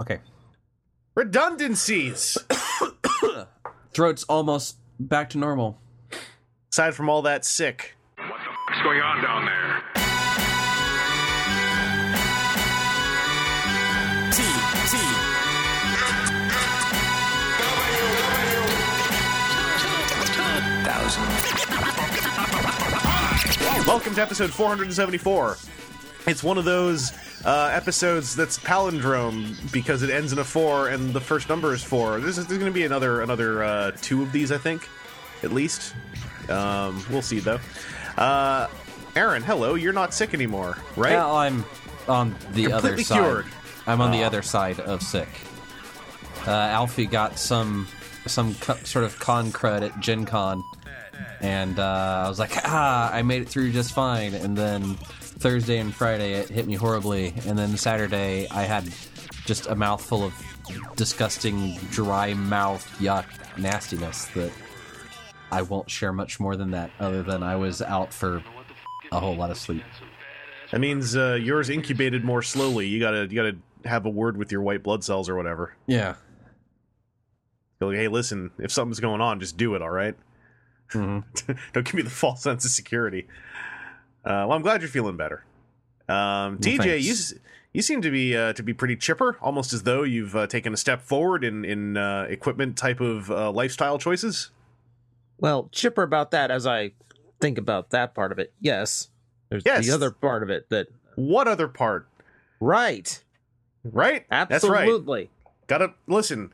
Okay. Redundancies. Throat's almost back to normal. Aside from all that sick. What the fuck's going on down there? T T thousand. Welcome to episode 474. It's one of those uh, episodes that's palindrome because it ends in a four and the first number is four. There's, there's going to be another another uh, two of these, I think, at least. Um, we'll see though. Uh, Aaron, hello. You're not sick anymore, right? Yeah, I'm on the other Completely side. cured. I'm on the other side of sick. Uh, Alfie got some some co- sort of con crud at Gen Con, and uh, I was like, ah, I made it through just fine. And then Thursday and Friday it hit me horribly, and then Saturday I had just a mouthful of disgusting, dry mouth yuck nastiness that I won't share much more than that, other than I was out for a whole lot of sleep. That means uh, yours incubated more slowly. You gotta you gotta have a word with your white blood cells or whatever. Yeah. Go like, hey, listen, if something's going on, just do it. All right? hmm Don't give me the false sense of security. Uh, well, I'm glad you're feeling better. Um, TJ, thanks. you you seem to be uh, to be pretty chipper, almost as though you've uh, taken a step forward in in uh, equipment type of uh, lifestyle choices. Well, chipper about that as I think about that part of it. Yes. There's Yes. the other part of it that What other part? right. Right? That's right. Absolutely. Gotta listen.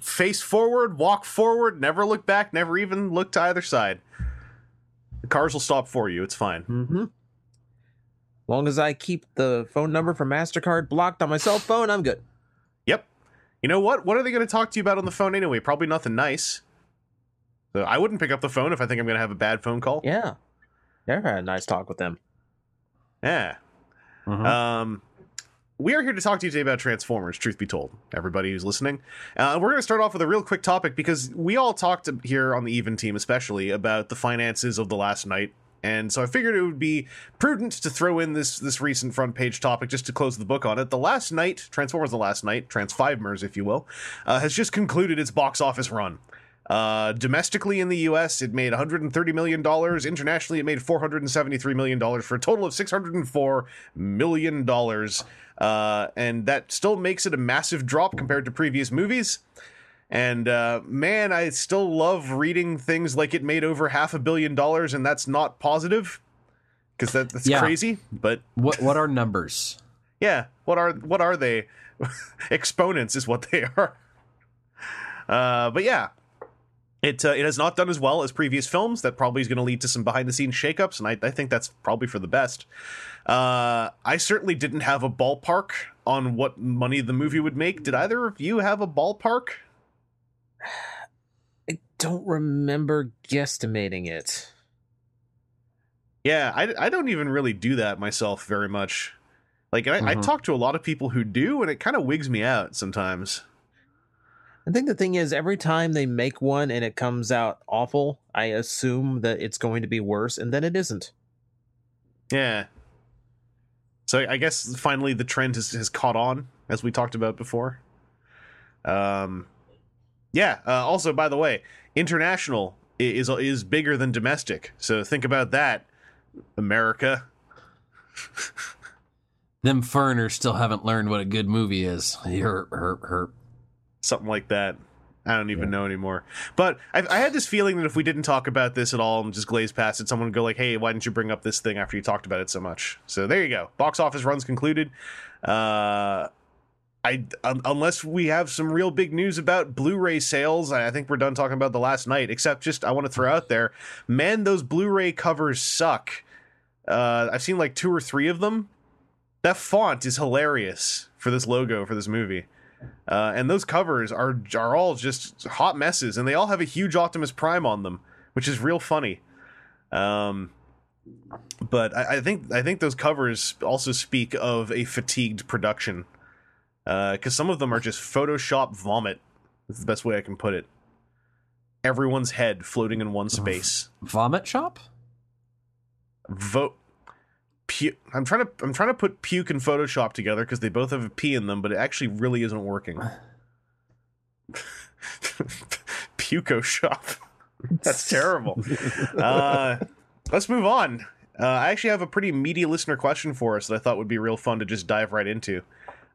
Face forward, walk forward, never look back, never even look to either side. The cars will stop for you. It's fine. Mm-hmm. Long as I keep the phone number from MasterCard blocked on my cell phone, I'm good. Yep. You know what? What are they going to talk to you about on the phone anyway? Probably nothing nice. So I wouldn't pick up the phone if I think I'm going to have a bad phone call. Yeah. Never had a nice talk with them. Yeah. Mhm. Um, we are here to talk to you today about Transformers, truth be told, everybody who's listening. Uh, we're going to start off with a real quick topic because we all talked here on the Even team, especially, about the finances of the last Knight. And so I figured it would be prudent to throw in this this recent front page topic just to close the book on it. The last Knight, Transformers the last Knight, Transfivemers, if you will, uh, has just concluded its box office run. Uh, domestically in the U.S., it made 130 million dollars. Internationally, it made 473 million dollars for a total of 604 million dollars. Uh, and that still makes it a massive drop compared to previous movies. And uh, man, I still love reading things like it made over half a billion dollars, and that's not positive because that, that's Yeah. crazy. But What what are numbers? yeah, what are what are they? Exponents is what they are. Uh, but yeah, it uh, it has not done as well as previous films. That probably is going to lead to some behind the scenes shakeups, and I, I think that's probably for the best. Uh, I certainly didn't have a ballpark on what money the movie would make. Did either of you have a ballpark? I don't remember guesstimating it. Yeah, I, I don't even really do that myself very much. Like I, I Mhm. talk to a lot of people who do, and it kind of wigs me out sometimes. I think the thing is, every time they make one and it comes out awful, I assume that it's going to be worse, and then it isn't. Yeah. So I guess finally the trend has, has caught on, as we talked about before. Um, yeah. Uh, also, by the way, international is is bigger than domestic. So think about that, America. Them foreigners still haven't learned what a good movie is. Her, her, her. Something like that. I don't even know anymore. But I, I had this feeling that if we didn't talk about this at all and just glaze past it, someone would go like, "Hey, why didn't you bring up this thing after you talked about it so much?" So there you go. Box office runs concluded. Uh, I un- unless we have some real big news about Blu-ray sales, I I think we're done talking about the last Knight. Except, just I want to throw out there, man, those Blu-ray covers suck. Uh, I've seen like two or three of them. That font is hilarious for this logo for this movie. Uh, and those covers are are all just hot messes, and they all have a huge Optimus Prime on them, which is real funny. Um, but I, I think I think those covers also speak of a fatigued production, because some of them are just Photoshop vomit. That's the best way I can put it. Everyone's head floating in one space. Vomit shop? Vote. Pu- I'm trying to I'm trying to put puke and Photoshop together because they both have a P in them, but it actually really isn't working. Puco shop. That's terrible. Uh, let's move on. Uh, I actually have a pretty meaty listener question for us that I thought would be real fun to just dive right into.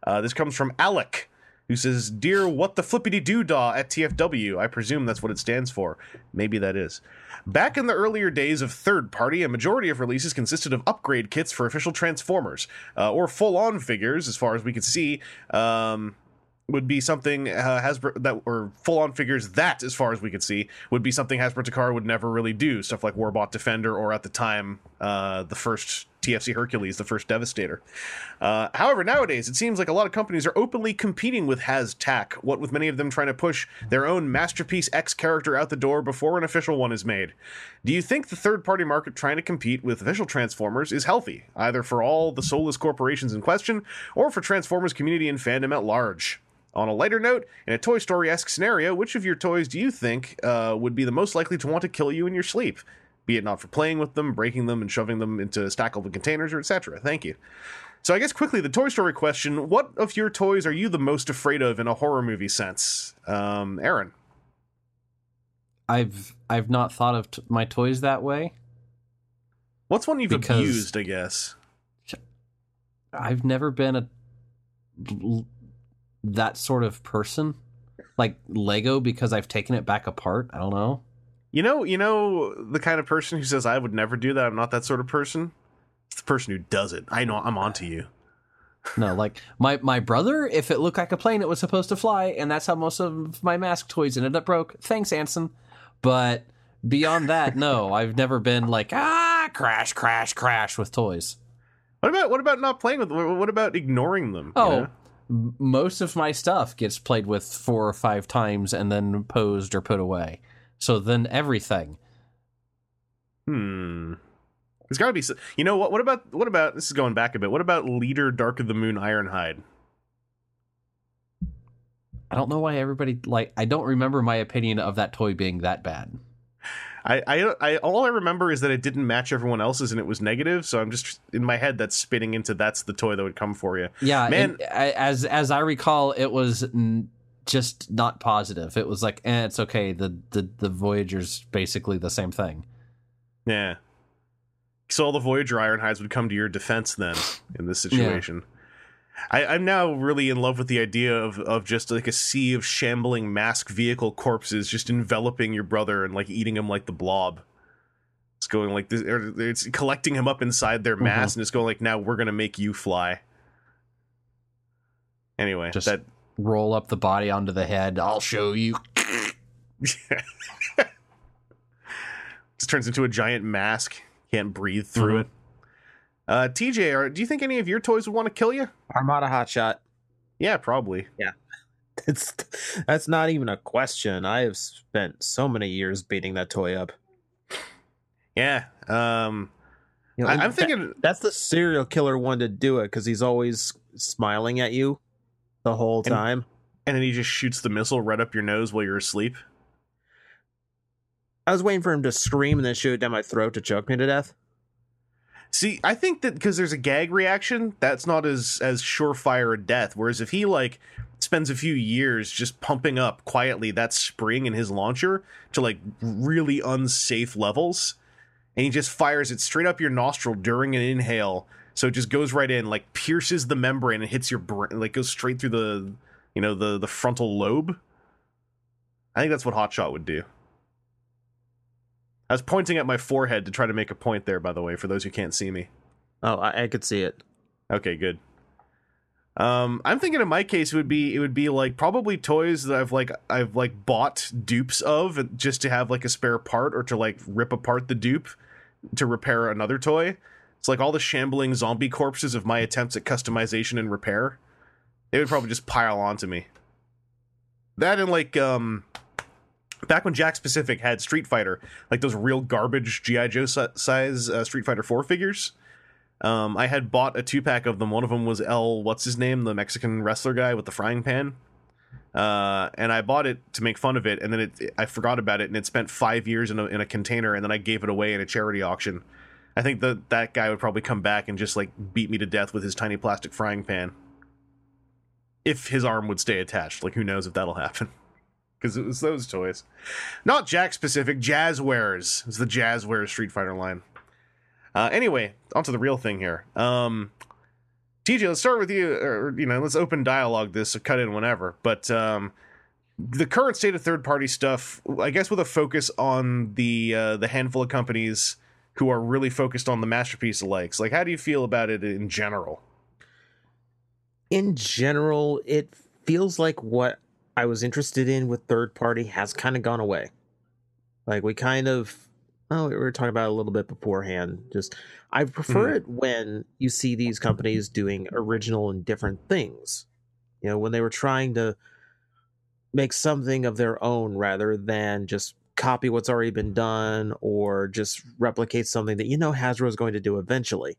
Uh, this comes from Alec, who says, Dear What the Flippity Doo Dah at TFW. I presume that's what it stands for. Maybe that is. Back in the earlier days of third party, a majority of releases consisted of upgrade kits for official Transformers, uh, or full on figures, as far as we could see. Um, would be something uh, Hasbro that or full on figures that, as far as we could see, would be something Hasbro Takara would never really do. Stuff like Warbot Defender or at the time uh, the first TFC Hercules, the first Devastator. Uh, however, nowadays it seems like a lot of companies are openly competing with HasTak. What with many of them trying to push their own masterpiece X character out the door before an official one is made. Do you think the third party market trying to compete with official Transformers is healthy, either for all the soulless corporations in question or for Transformers community and fandom at large? On a lighter note, in a Toy Story esque scenario, which of your toys do you think uh, would be the most likely to want to kill you in your sleep? Be it not for playing with them, breaking them, and shoving them into stackable containers, or etc. Thank you. So, I guess quickly, the Toy Story question What of your toys are you the most afraid of in a horror movie sense? Um, Aaron. I've I've not thought of t- my toys that way. What's one you've Because- abused, I guess? I've never been a that sort of person. Like Lego because I've taken it back apart. I don't know. You know, you know the kind of person who says I would never do that. I'm not that sort of person. It's the person who does it. I know I'm onto you. No, like my my brother, if it looked like a plane, it was supposed to fly, and that's how most of my mask toys ended up broke. Thanks, Anson. But beyond that, no, I've never been like ah crash, crash, crash with toys. What about what about not playing with them? What about ignoring them? you Oh, know? most of my stuff gets played with four or five times and then posed or put away. So then everything. Hmm. There's got to be. You know what? What about what about? This is going back a bit. What about Leader Dark of the Moon Ironhide? I don't know why everybody like. I don't remember my opinion of that toy being that bad. I, I, I, all I remember is that it didn't match everyone else's and it was negative. So I'm just in my head that's spinning into that's the toy that would come for you. Yeah, Man- as as I recall, it was n- just not positive. It was like, eh, it's okay. The the the Voyager's basically the same thing. Yeah. So all the Voyager Ironhides would come to your defense then in this situation. I, I'm now really in love with the idea of, of just like a sea of shambling mask vehicle corpses just enveloping your brother and like eating him like the blob. It's going like this, or it's collecting him up inside their mass and it's going like, now we're gonna make you fly. Anyway, Just- that Roll up the body onto the head. I'll show you. just turns into a giant mask. Can't breathe through Mhm. it. Uh, TJ, are, do you think any of your toys would want to kill you? Armada Hotshot. Yeah, probably. Yeah. It's that's not even a question. I have spent so many years beating that toy up. Yeah. Um, You know, I, I'm that- thinking. that's the serial killer one to do it because he's always smiling at you the whole And- time. and then he just shoots the missile right up your nose while you're asleep. I was waiting for him to scream and then shoot it down my throat to choke me to death. See, I think that because there's a gag reaction, that's not as as surefire a death. Whereas if he like spends a few years just pumping up quietly that spring in his launcher to like really unsafe levels, and he just fires it straight up your nostril during an inhale, so it just goes right in, like pierces the membrane and hits your brain, like goes straight through the you know the the frontal lobe. I think that's what Hotshot would do. I was pointing at my forehead to try to make a point there, by the way, for those who can't see me. Oh, I, I could see it. Okay, good. Um, I'm thinking in my case it would be it would be like probably toys that I've like I've like bought dupes of just to have like a spare part or to like rip apart the dupe to repair another toy. It's like all the shambling zombie corpses of my attempts at customization and repair. They would probably just pile onto me. That and like um back when Jakks Pacific had Street Fighter, like those real garbage GI Joe size uh, Street Fighter 4 figures. Um, I had bought a two pack of them. One of them was El, what's his name, the Mexican wrestler guy with the frying pan. Uh, and I bought it to make fun of it, and then it, I forgot about it, and it spent five years in a, in a container, and then I gave it away in a charity auction. I think that that guy would probably come back and just like beat me to death with his tiny plastic frying pan. If his arm would stay attached, like who knows if that'll happen? Because it was those toys, not Jakks Pacific. Jazwares it's the Jazwares Street Fighter line. Uh, anyway, onto the real thing here. Um, TJ, let's start with you, or you know, let's open dialogue this, so cut in whenever. But um, the current state of third party stuff, I guess, with a focus on the uh, the handful of companies who are really focused on the masterpiece likes. Like, how do you feel about it in general? in general, it feels like what I was interested in with third party has kind of gone away. Like we kind of, oh, we were talking about a little bit beforehand. Just I prefer mm-hmm. it when you see these companies doing original and different things. You know, when they were trying to make something of their own rather than just copy what's already been done or just replicate something that you know Hasbro is going to do eventually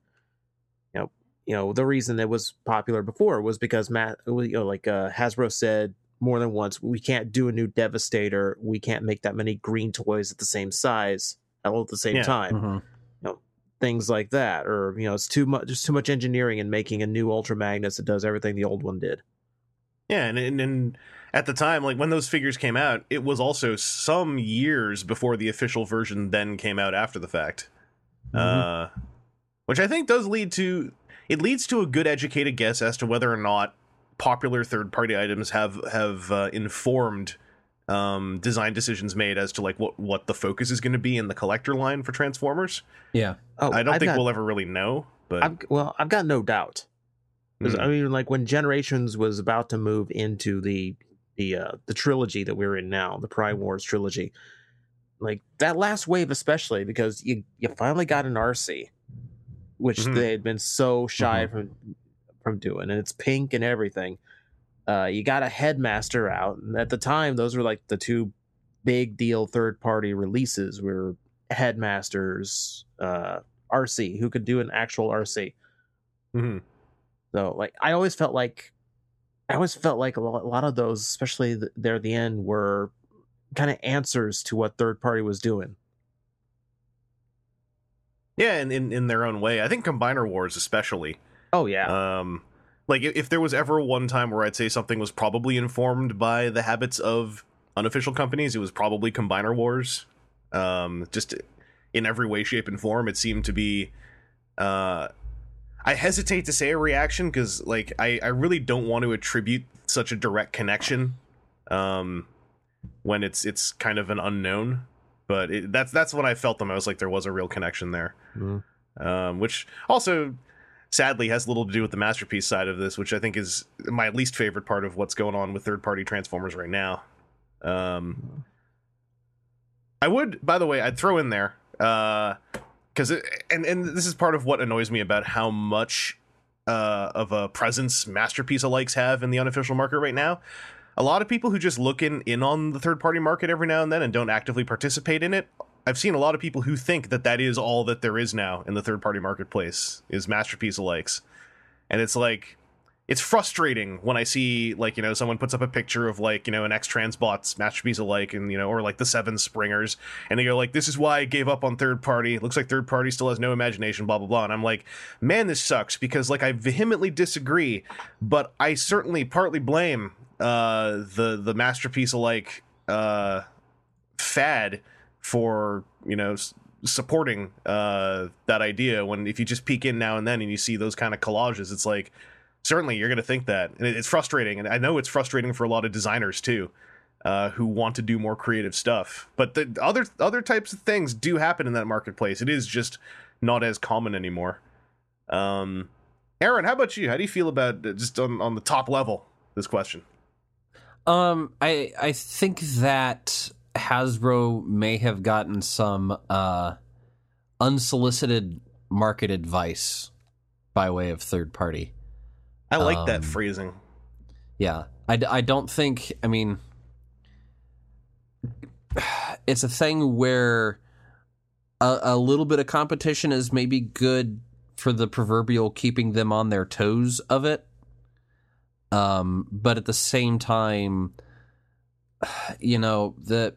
you know, you know the reason it was popular before was because Matt, you know, like uh, Hasbro said more than once, we can't do a new Devastator. We can't make that many green toys at the same size all at the same Yeah. time. Mhm. You know, things like that, or you know, it's too much. There's too much engineering in making a new Ultra Magnus that does everything the old one did. Yeah, and, and and at the time, like when those figures came out, it was also some years before the official version then came out after the fact. Uh, which I think does lead to it leads to a good educated guess as to whether or not popular third party items have have uh, informed um, design decisions made as to like what what the focus is going to be in the collector line for Transformers. Yeah. Oh, I don't I've think got- we'll ever really know, but I've, well, I've got no doubt. Mm. I mean, like when Generations was about to move into the the uh, the trilogy that we're in now, the Prime Wars trilogy, like that last wave, especially because you you finally got an Arcee, which Mhm. they had been so shy from from doing, and it's pink and everything. Uh, you got a Headmaster out, and at the time, those were like the two big deal third party releases. Were Headmasters, uh, Arcee, who could do an actual Arcee. Mhm. So like I always felt like I always felt like a lot, of those, especially th- there at the end, were kind of answers to what third party was doing. yeah, and in, in their own way, I think Combiner Wars especially. Oh yeah, Um, like if, if there was ever one time where I'd say something was probably informed by the habits of unofficial companies, it was probably Combiner Wars. Um, just in every way, shape, and form, it seemed to be. Uh, I hesitate to say a reaction because, like, I I really don't want to attribute such a direct connection. Um, when it's it's kind of an unknown, but it, that's that's when I felt the most like there was a real connection there Mhm. um, which also sadly has little to do with the masterpiece side of this, which I think is my least favorite part of what's going on with third party Transformers right now. Um, I would, by the way, I'd throw in there because and and this is part of what annoys me about how much uh, of a presence masterpiece alikes have in the unofficial market right now. A lot of people who just look in in on the third party market every now and then and don't actively participate in it I've seen a lot of people who think that that is all that there is now in the third party marketplace is masterpiece alikes. And it's like it's frustrating when I see like, you know, someone puts up a picture of like, you know, an X Transbots masterpiece alike and you know, or like the seven springers, and they go like, This is why I gave up on third party. It looks like third party still has no imagination, blah blah blah. And I'm like, man, this sucks because like I vehemently disagree, but I certainly partly blame uh the the masterpiece alike uh fad for you know supporting uh that idea when if you just peek in now and then and you see those kind of collages it's like certainly you're going to think that and it's frustrating and i know it's frustrating for a lot of designers too uh who want to do more creative stuff but the other other types of things do happen in that marketplace. It is just not as common anymore. Um aaron how about you? How do you feel about uh, just on, on the top level this question? Um, I I think that Hasbro may have gotten some uh, unsolicited market advice by way of third party. I like that Um, phrasing Yeah, I, I don't think. I mean, it's a thing where a, a little bit of competition is maybe good for the proverbial keeping them on their toes of it. Um, but at the same time, you know that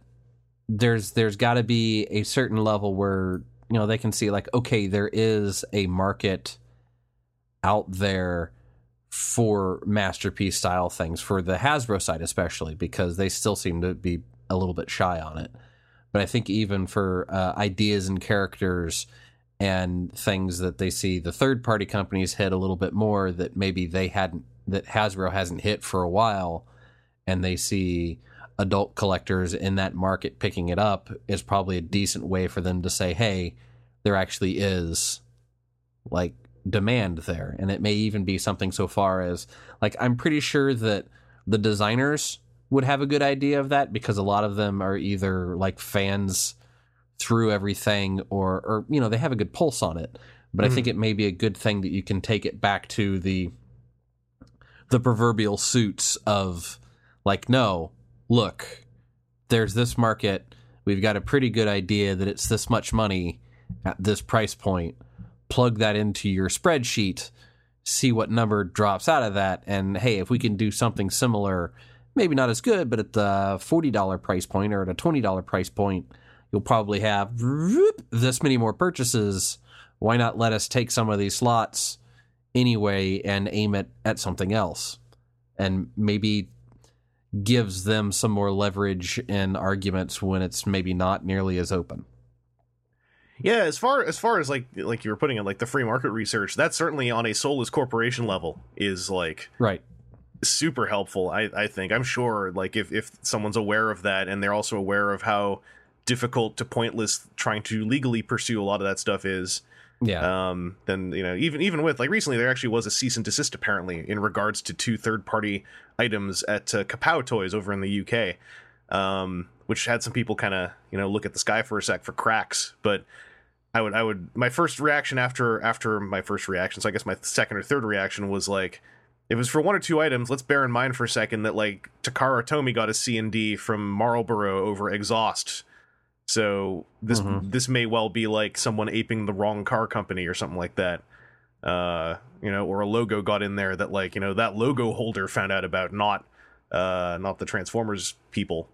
there's there's got to be a certain level where you know they can see like okay there is a market out there for masterpiece style things for the Hasbro side especially because they still seem to be a little bit shy on it. But I think even for uh, ideas and characters and things that they see the third party companies hit a little bit more that maybe they hadn't that Hasbro hasn't hit for a while and they see adult collectors in that market picking it up is probably a decent way for them to say hey there actually is like demand there and it may even be something so far as like I'm pretty sure that the designers would have a good idea of that because a lot of them are either like fans through everything or or you know they have a good pulse on it. But i think mm-hmm. it may be a good thing that you can take it back to the the proverbial suits of like no look there's this market. We've got a pretty good idea that it's this much money at this price point plug that into your spreadsheet see what number drops out of that and hey if we can do something similar maybe not as good but at the $40 price point or at a $20 price point you'll probably have whoop, this many more purchases. Why not let us take some of these slots anyway and aim it at something else? And maybe gives them some more leverage in arguments when it's maybe not nearly as open. Yeah, as far as far as like like you were putting it, like the free market research, that's certainly on a soulless corporation level is like Right. super helpful. I I think I'm sure like if if someone's aware of that and they're also aware of how difficult to pointless trying to legally pursue a lot of that stuff is, Yeah. um, then you know even even with like recently there actually was a cease and desist apparently in regards to two third party items at uh, Kapow Toys over in the UK, um, which had some people kind of you know look at the sky for a sec for cracks, but. I would, I would. My first reaction after after my first reaction, so I guess my second or third reaction was like, if it was for one or two items, let's bear in mind for a second that like Takara Tomy got a C and D from Marlboro over Exhaust, so this Mhm. this may well be like someone aping the wrong car company or something like that. Uh, you know, or a logo got in there that like you know that logo holder found out about, not uh, not the Transformers people.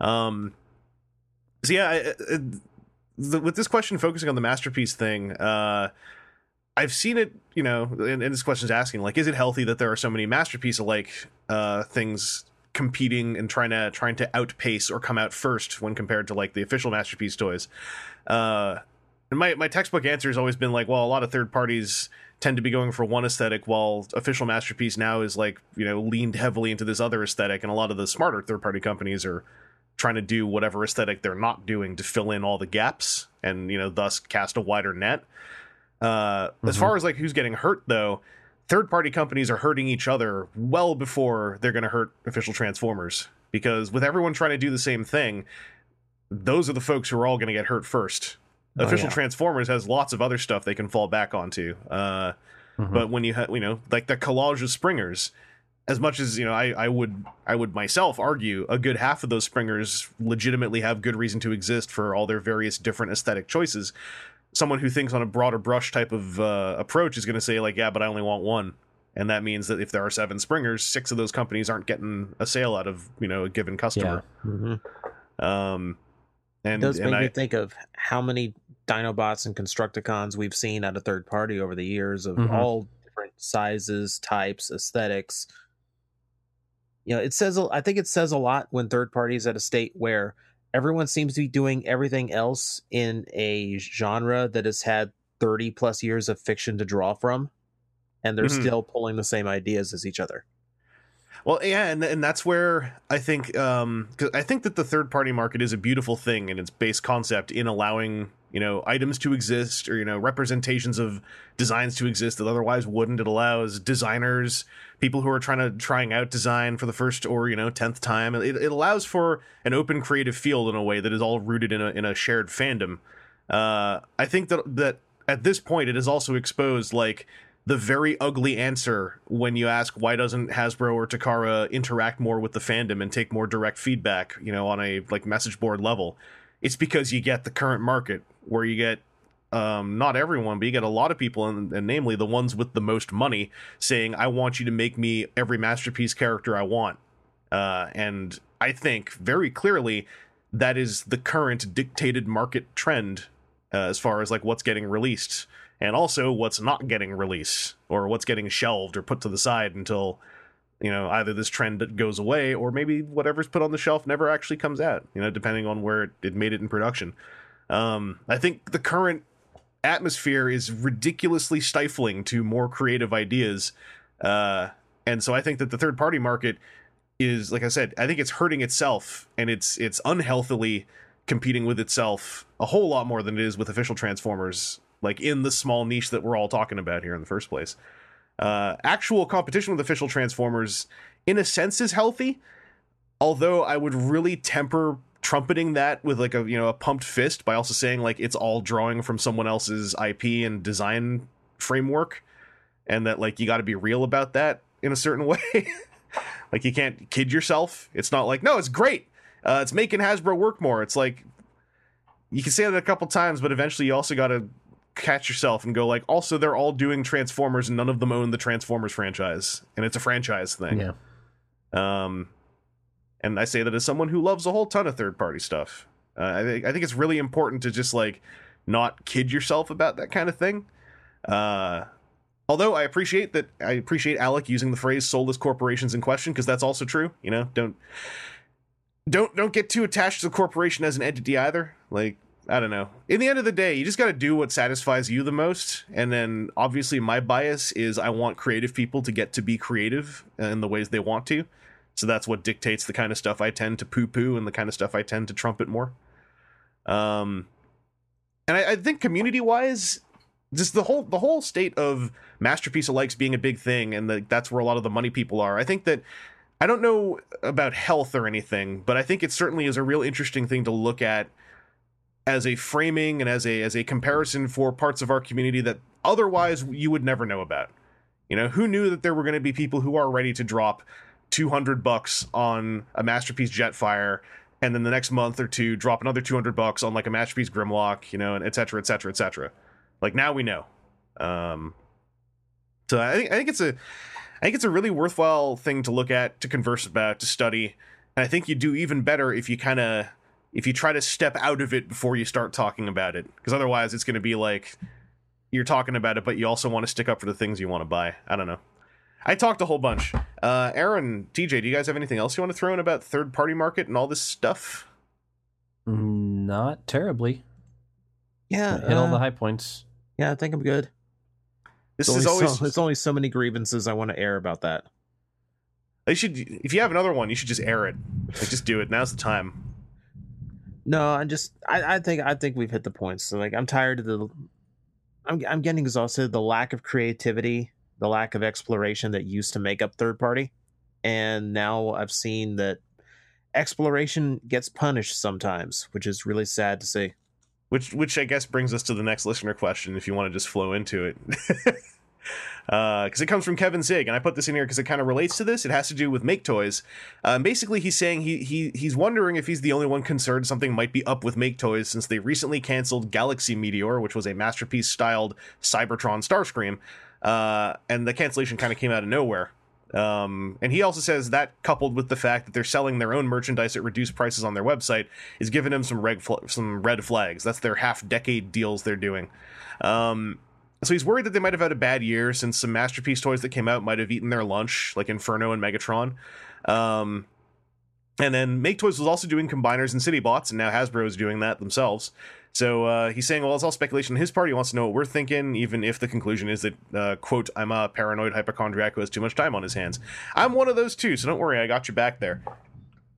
Um, so yeah, I, I, the, with this question focusing on the masterpiece thing, uh, I've seen it, you know, and, and this question's asking like, is it healthy that there are so many masterpiece alike uh, things competing and trying to trying to outpace or come out first when compared to like the official masterpiece toys? Uh, and my my textbook answer has always been like, well, a lot of third parties tend to be going for one aesthetic, while official masterpiece now is like you know leaned heavily into this other aesthetic, and a lot of the smarter third party companies are trying to do whatever aesthetic they're not doing to fill in all the gaps and you know thus cast a wider net. Uh as far as like who's getting hurt though third party companies are hurting each other well before they're going to hurt official transformers because with everyone trying to do the same thing those are the folks who are all going to get hurt first. Official yeah. transformers has lots of other stuff they can fall back onto uh but when you have you know like the collage of springers as much as you know I, I would i would myself argue a good half of those springers legitimately have good reason to exist for all their various different aesthetic choices someone who thinks on a broader brush type of uh, approach is going to say like yeah but i only want one and that means that if there are seven springers six of those companies aren't getting a sale out of you know a given customer hmm um It and does and make i me think of how many Dinobots and Constructicons we've seen at a third party over the years of Mhm. all different sizes, types, aesthetics. You know, it says I think it says a lot when third parties at a state where everyone seems to be doing everything else in a genre that has had 30 plus years of fiction to draw from and they're Mhm. still pulling the same ideas as each other. Well, yeah, and and that's where I think um I think that the third party market is a beautiful thing in its base concept in allowing you know items to exist or you know representations of designs to exist that otherwise wouldn't. It allows designers, people who are trying to trying out design for the first or you know tenth time. It, it allows for an open creative field in a way that is all rooted in a in a shared fandom. Uh, I think that that at this point it is also exposed like the very ugly answer when you ask why doesn't Hasbro or Takara interact more with the fandom and take more direct feedback, you know, on a like message board level. It's because you get the current market where you get um not everyone, but you get a lot of people and, and namely the ones with the most money saying I want you to make me every masterpiece character I want. Uh and I think very clearly that is the current dictated market trend uh, as far as like what's getting released and also what's not getting released or what's getting shelved or put to the side until you know either this trend goes away or maybe whatever's put on the shelf never actually comes out you know depending on where it, made it in production. Um, i think the current atmosphere is ridiculously stifling to more creative ideas uh, and so i think that the third party market is like i said i think it's hurting itself and it's it's unhealthily competing with itself a whole lot more than it is with official transformers like in the small niche that we're all talking about here in the first place uh, actual competition with official transformers in a sense is healthy although i would really temper trumpeting that with like a you know a pumped fist by also saying like it's all drawing from someone else's ip and design framework and that like you got to be real about that in a certain way. Like you can't kid yourself. It's not like no it's great. Uh, it's making hasbro work more. It's like you can say that a couple times but eventually you also got to catch yourself and go like also they're all doing transformers and none of them own the transformers franchise and it's a franchise thing. Yeah. um and i say that as someone who loves a whole ton of third party stuff. Uh, I, think, I think it's really important to just like not kid yourself about that kind of thing. Uh although i appreciate that i appreciate alec using the phrase soulless corporations in question because that's also true you know? Don't don't don't get too attached to the corporation as an entity either. Like I don't know. In the end of the day, you just got to do what satisfies you the most. And then obviously, my bias is I want creative people to get to be creative in the ways they want to. So that's what dictates the kind of stuff I tend to poo poo and the kind of stuff I tend to trumpet more. Um, and I, I think community wise, just the whole the whole state of masterpiece alikes being a big thing, and the, that's where a lot of the money people are. I think that I don't know about health or anything, but I think it certainly is a real interesting thing to look at as a framing and as a as a comparison for parts of our community that otherwise you would never know about. You know, who knew that there were going to be people who are ready to drop 200 bucks on a masterpiece Jetfire and then the next month or two drop another 200 bucks on like a masterpiece Grimlock, you know, and et cetera, et cetera, et cetera. Like now we know. Um, so I think I think it's a I think it's a really worthwhile thing to look at, to converse about, to study. And I think you do even better if you kind of if you try to step out of it before you start talking about it because otherwise it's going to be like you're talking about it but you also want to stick up for the things you want to buy i don't know i talked a whole bunch uh aaron tj do you guys have anything else you want to throw in about third party market and all this stuff Not terribly. Yeah, Hit all the uh, high points. yeah, I think I'm good. this There's is only, always so, there's only so many grievances I want to air about that. you should if you have another one you should just air it like just do it now's the time No, I'm just I, I think I think we've hit the points. So like I'm tired of the I'm I'm getting exhausted. The lack of creativity, the lack of exploration that used to make up third party, and now I've seen that exploration gets punished sometimes, which is really sad to see. which which i guess brings us to the next listener question if you want to just flow into it because it comes from Kevin Zig, and I put this in here because it kind of relates to this. It has to do with Make Toys. Um, basically, he's saying he he he's wondering if he's the only one concerned something might be up with Make Toys since they recently canceled Galaxy Meteor, which was a masterpiece styled Cybertron Starscream, uh, and the cancellation kind of came out of nowhere. Um, and he also says that coupled with the fact that they're selling their own merchandise at reduced prices on their website is giving them some red fl- some red flags. That's their half decade deals they're doing. Um, so he's worried that they might have had a bad year since some masterpiece toys that came out might have eaten their lunch, like Inferno and Megatron. Um, and then Make Toys was also doing combiners and city bots, and now Hasbro is doing that themselves. So uh, he's saying, well, it's all speculation on his part. He wants to know what we're thinking, even if the conclusion is that, uh, quote, I'm a paranoid hypochondriac who has too much time on his hands. I'm one of those too, so don't worry, I got you back there.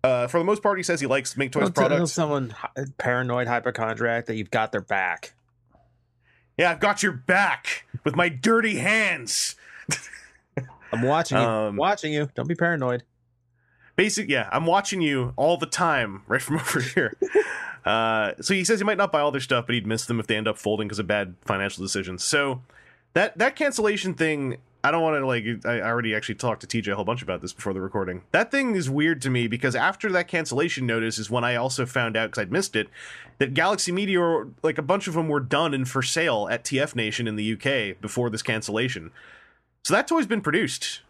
Uh, for the most part, he says he likes Make Toys Don't tell products. someone paranoid hypochondriac that you've got their back. Yeah, I've got your back with my dirty hands. I'm watching you. Um, watching you. Don't be paranoid. basic yeah i'm watching you all the time right from over here uh so he says he might not buy all their stuff but he'd miss them if they end up folding because of bad financial decisions so that that cancellation thing i don't want to like i already actually talked to tj a whole bunch about this before the recording. That thing is weird to me because after that cancellation notice is when i also found out because i'd missed it that galaxy meteor like a bunch of them were done and for sale at tf nation in the uk before this cancellation. So that toy's been produced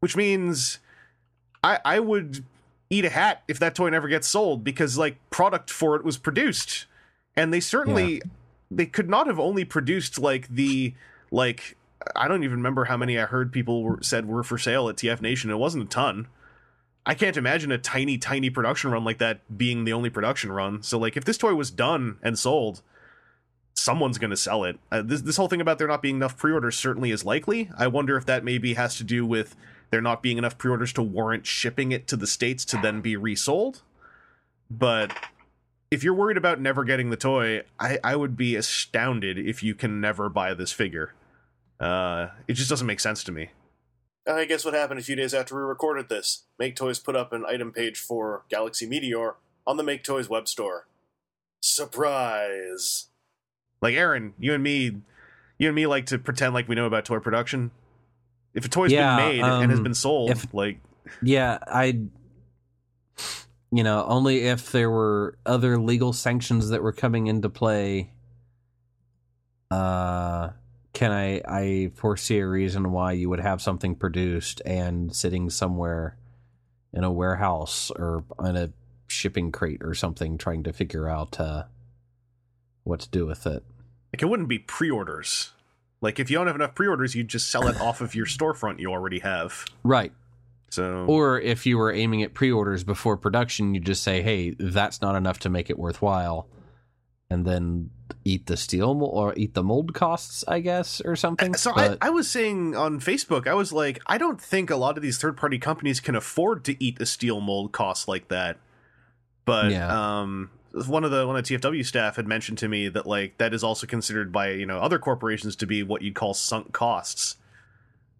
which means I I would eat a hat if that toy never gets sold because like product for it was produced, and they certainly they could not have only produced like the like I don't even remember how many I heard people were, said were for sale at TF Nation. It wasn't a ton. I can't imagine a tiny, tiny production run like that being the only production run. So, like, if this toy was done and sold, someone's going to sell it. Uh, this this whole thing about there not being enough pre-orders certainly is likely. I wonder if that maybe has to do with there not being enough pre-orders to warrant shipping it to the states to then be resold. But if you're worried about never getting the toy, I, I would be astounded if you can never buy this figure. Uh, it just doesn't make sense to me. I guess what happened a few days after we recorded this? Make Toys put up an item page for Galaxy Meteor on the Make Toys web store. Surprise! Like Aaron, you and me, you and me like to pretend like we know about toy production. If a toy's Yeah, been made and has um, been sold, if- like Yeah, I. You know, only if there were other legal sanctions that were coming into play. Uh, can I I foresee a reason why you would have something produced and sitting somewhere in a warehouse or on a shipping crate or something, trying to figure out uh, what to do with it. like it wouldn't be pre-orders. Like if you don't have enough pre-orders, you just sell it off of your storefront you already have. Right. So Or if you were aiming at pre-orders before production, you just say, "Hey, that's not enough to make it worthwhile," and then eat the steel mo- or eat the mold costs, I guess, or something. So But- I, I was saying on Facebook, I was like, I don't think a lot of these third party companies can afford to eat the steel mold costs like that. But Yeah. um, one of the one of the TFW staff had mentioned to me that like that is also considered by you know other corporations to be what you'd call sunk costs,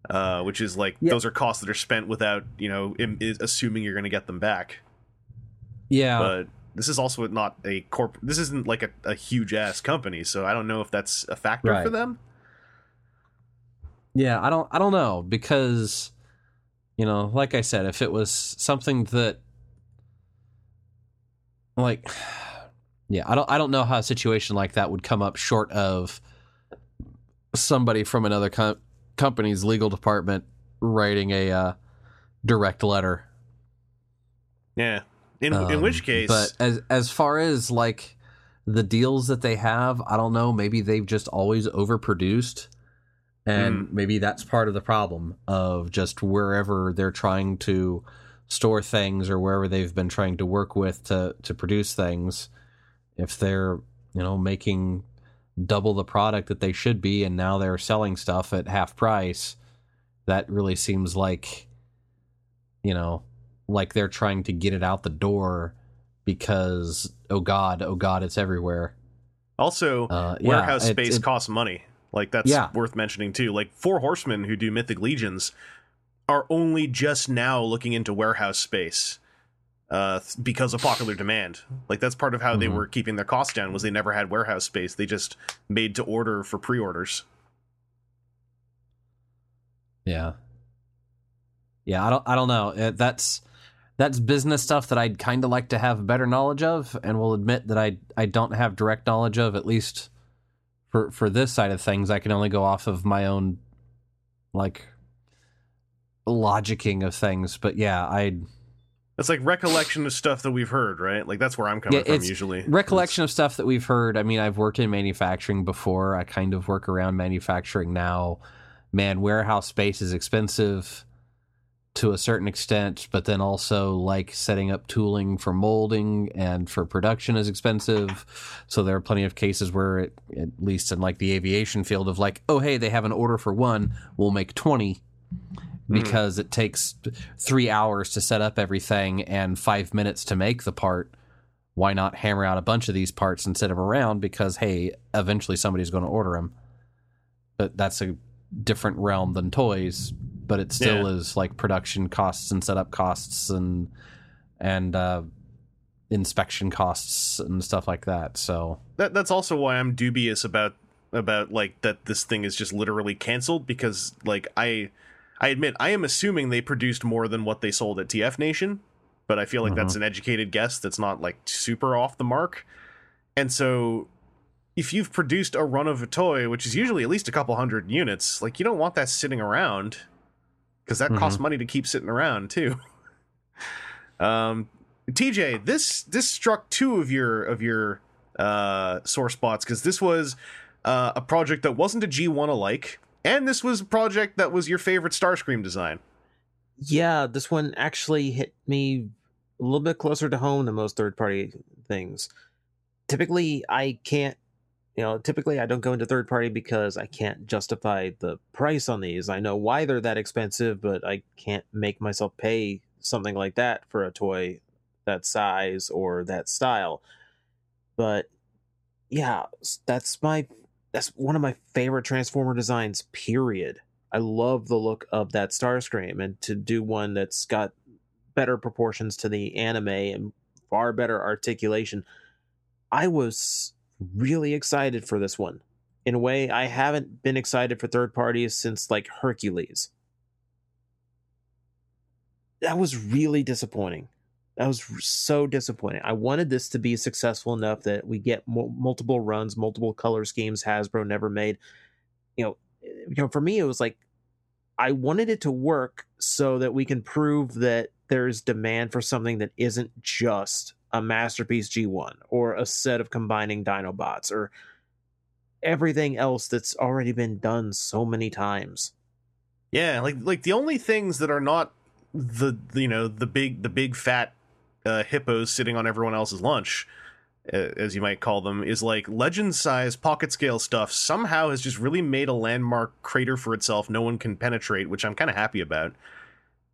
uh, which is like Yeah. those are costs that are spent without you know im- assuming you're going to get them back. yeah, But this is also not a corp. This isn't like a, a huge ass company, so I don't know if that's a factor Right. for them. yeah, I don't, I don't know because, you know, like I said, if it was something that, like, yeah, I don't, I don't know how a situation like that would come up short of somebody from another com- company's legal department writing a uh, direct letter Yeah. In in Um, which case, but as as far as like the deals that they have, I don't know. Maybe they've just always overproduced, and maybe that's part of the problem of just wherever they're trying to store things or wherever they've been trying to work with to to produce things. If they're you know making double the product that they should be, and now they're selling stuff at half price, that really seems like you know like they're trying to get it out the door because oh god oh god it's everywhere also uh, warehouse it- space it- costs money. Like that's Yeah. worth mentioning too. Like four horsemen who do mythic legions are only just now looking into warehouse space uh because of popular demand. Like that's part of how they Mhm. were keeping their costs down was they never had warehouse space. They just made to order for pre-orders. yeah yeah i don't i don't know Uh, that's that's business stuff that i'd kind of like to have better knowledge of and will admit that i i don't have direct knowledge of at least for for this side of things i can only go off of my own like logicking of things but yeah i It's like recollection of stuff that we've heard, right? Like that's where I'm coming Yeah, from usually. recollection of stuff that we've heard. I mean, I've worked in manufacturing before. I kind of work around manufacturing now. Man, warehouse space is expensive to a certain extent, but then also like setting up tooling for molding and for production is expensive. So there are plenty of cases where, it, at least in like the aviation field, of like, oh hey, they have an order for one, we'll make twenty. Hmm. Because it takes three hours to set up everything and five minutes to make the part. Why not hammer out a bunch of these parts instead of around? Because hey eventually somebody's going to order them but that's a different realm than toys but it still Yeah. is like production costs and setup costs and and uh inspection costs and stuff like that so that that's also why I'm dubious about about like that this thing is just literally canceled because like I I admit I am assuming they produced more than what they sold at TF Nation, but I feel like that's an educated guess that's not like super off the mark. And so if you've produced a run of a toy, which is usually at least a couple hundred units, like you don't want that sitting around because that costs money to keep sitting around too. um TJ, this this struck two of your of your uh, sore spots because this was uh, a project that wasn't a G1 alike, and this was a project that was your favorite Starscream design. Yeah, this one actually hit me a little bit closer to home than most third party things. Typically, I can't, you know, typically I don't go into third party because I can't justify the price on these. I know why they're that expensive, but I can't make myself pay something like that for a toy that size or that style. But yeah, that's my that's one of my favorite Transformer designs, period. I love the look of that Starscream, and to do one that's got better proportions to the anime and far better articulation, I was really excited for this one. In a way, I haven't been excited for third parties since like Hercules. That was really disappointing. That was so disappointing. I wanted this to be successful enough that we get mul- multiple runs, multiple color schemes Hasbro never made. You know, you know, for me, it was like I wanted it to work so that we can prove that there's demand for something that isn't just a masterpiece G1 or a set of combining Dinobots or everything else that's already been done so many times. Yeah, like like the only things that are not the you know the big the big fat uh, hippos sitting on everyone else's lunch, uh, as you might call them, is like legend size pocket scale stuff. Somehow has just really made a landmark crater for itself. No one can penetrate, which I'm kind of happy about.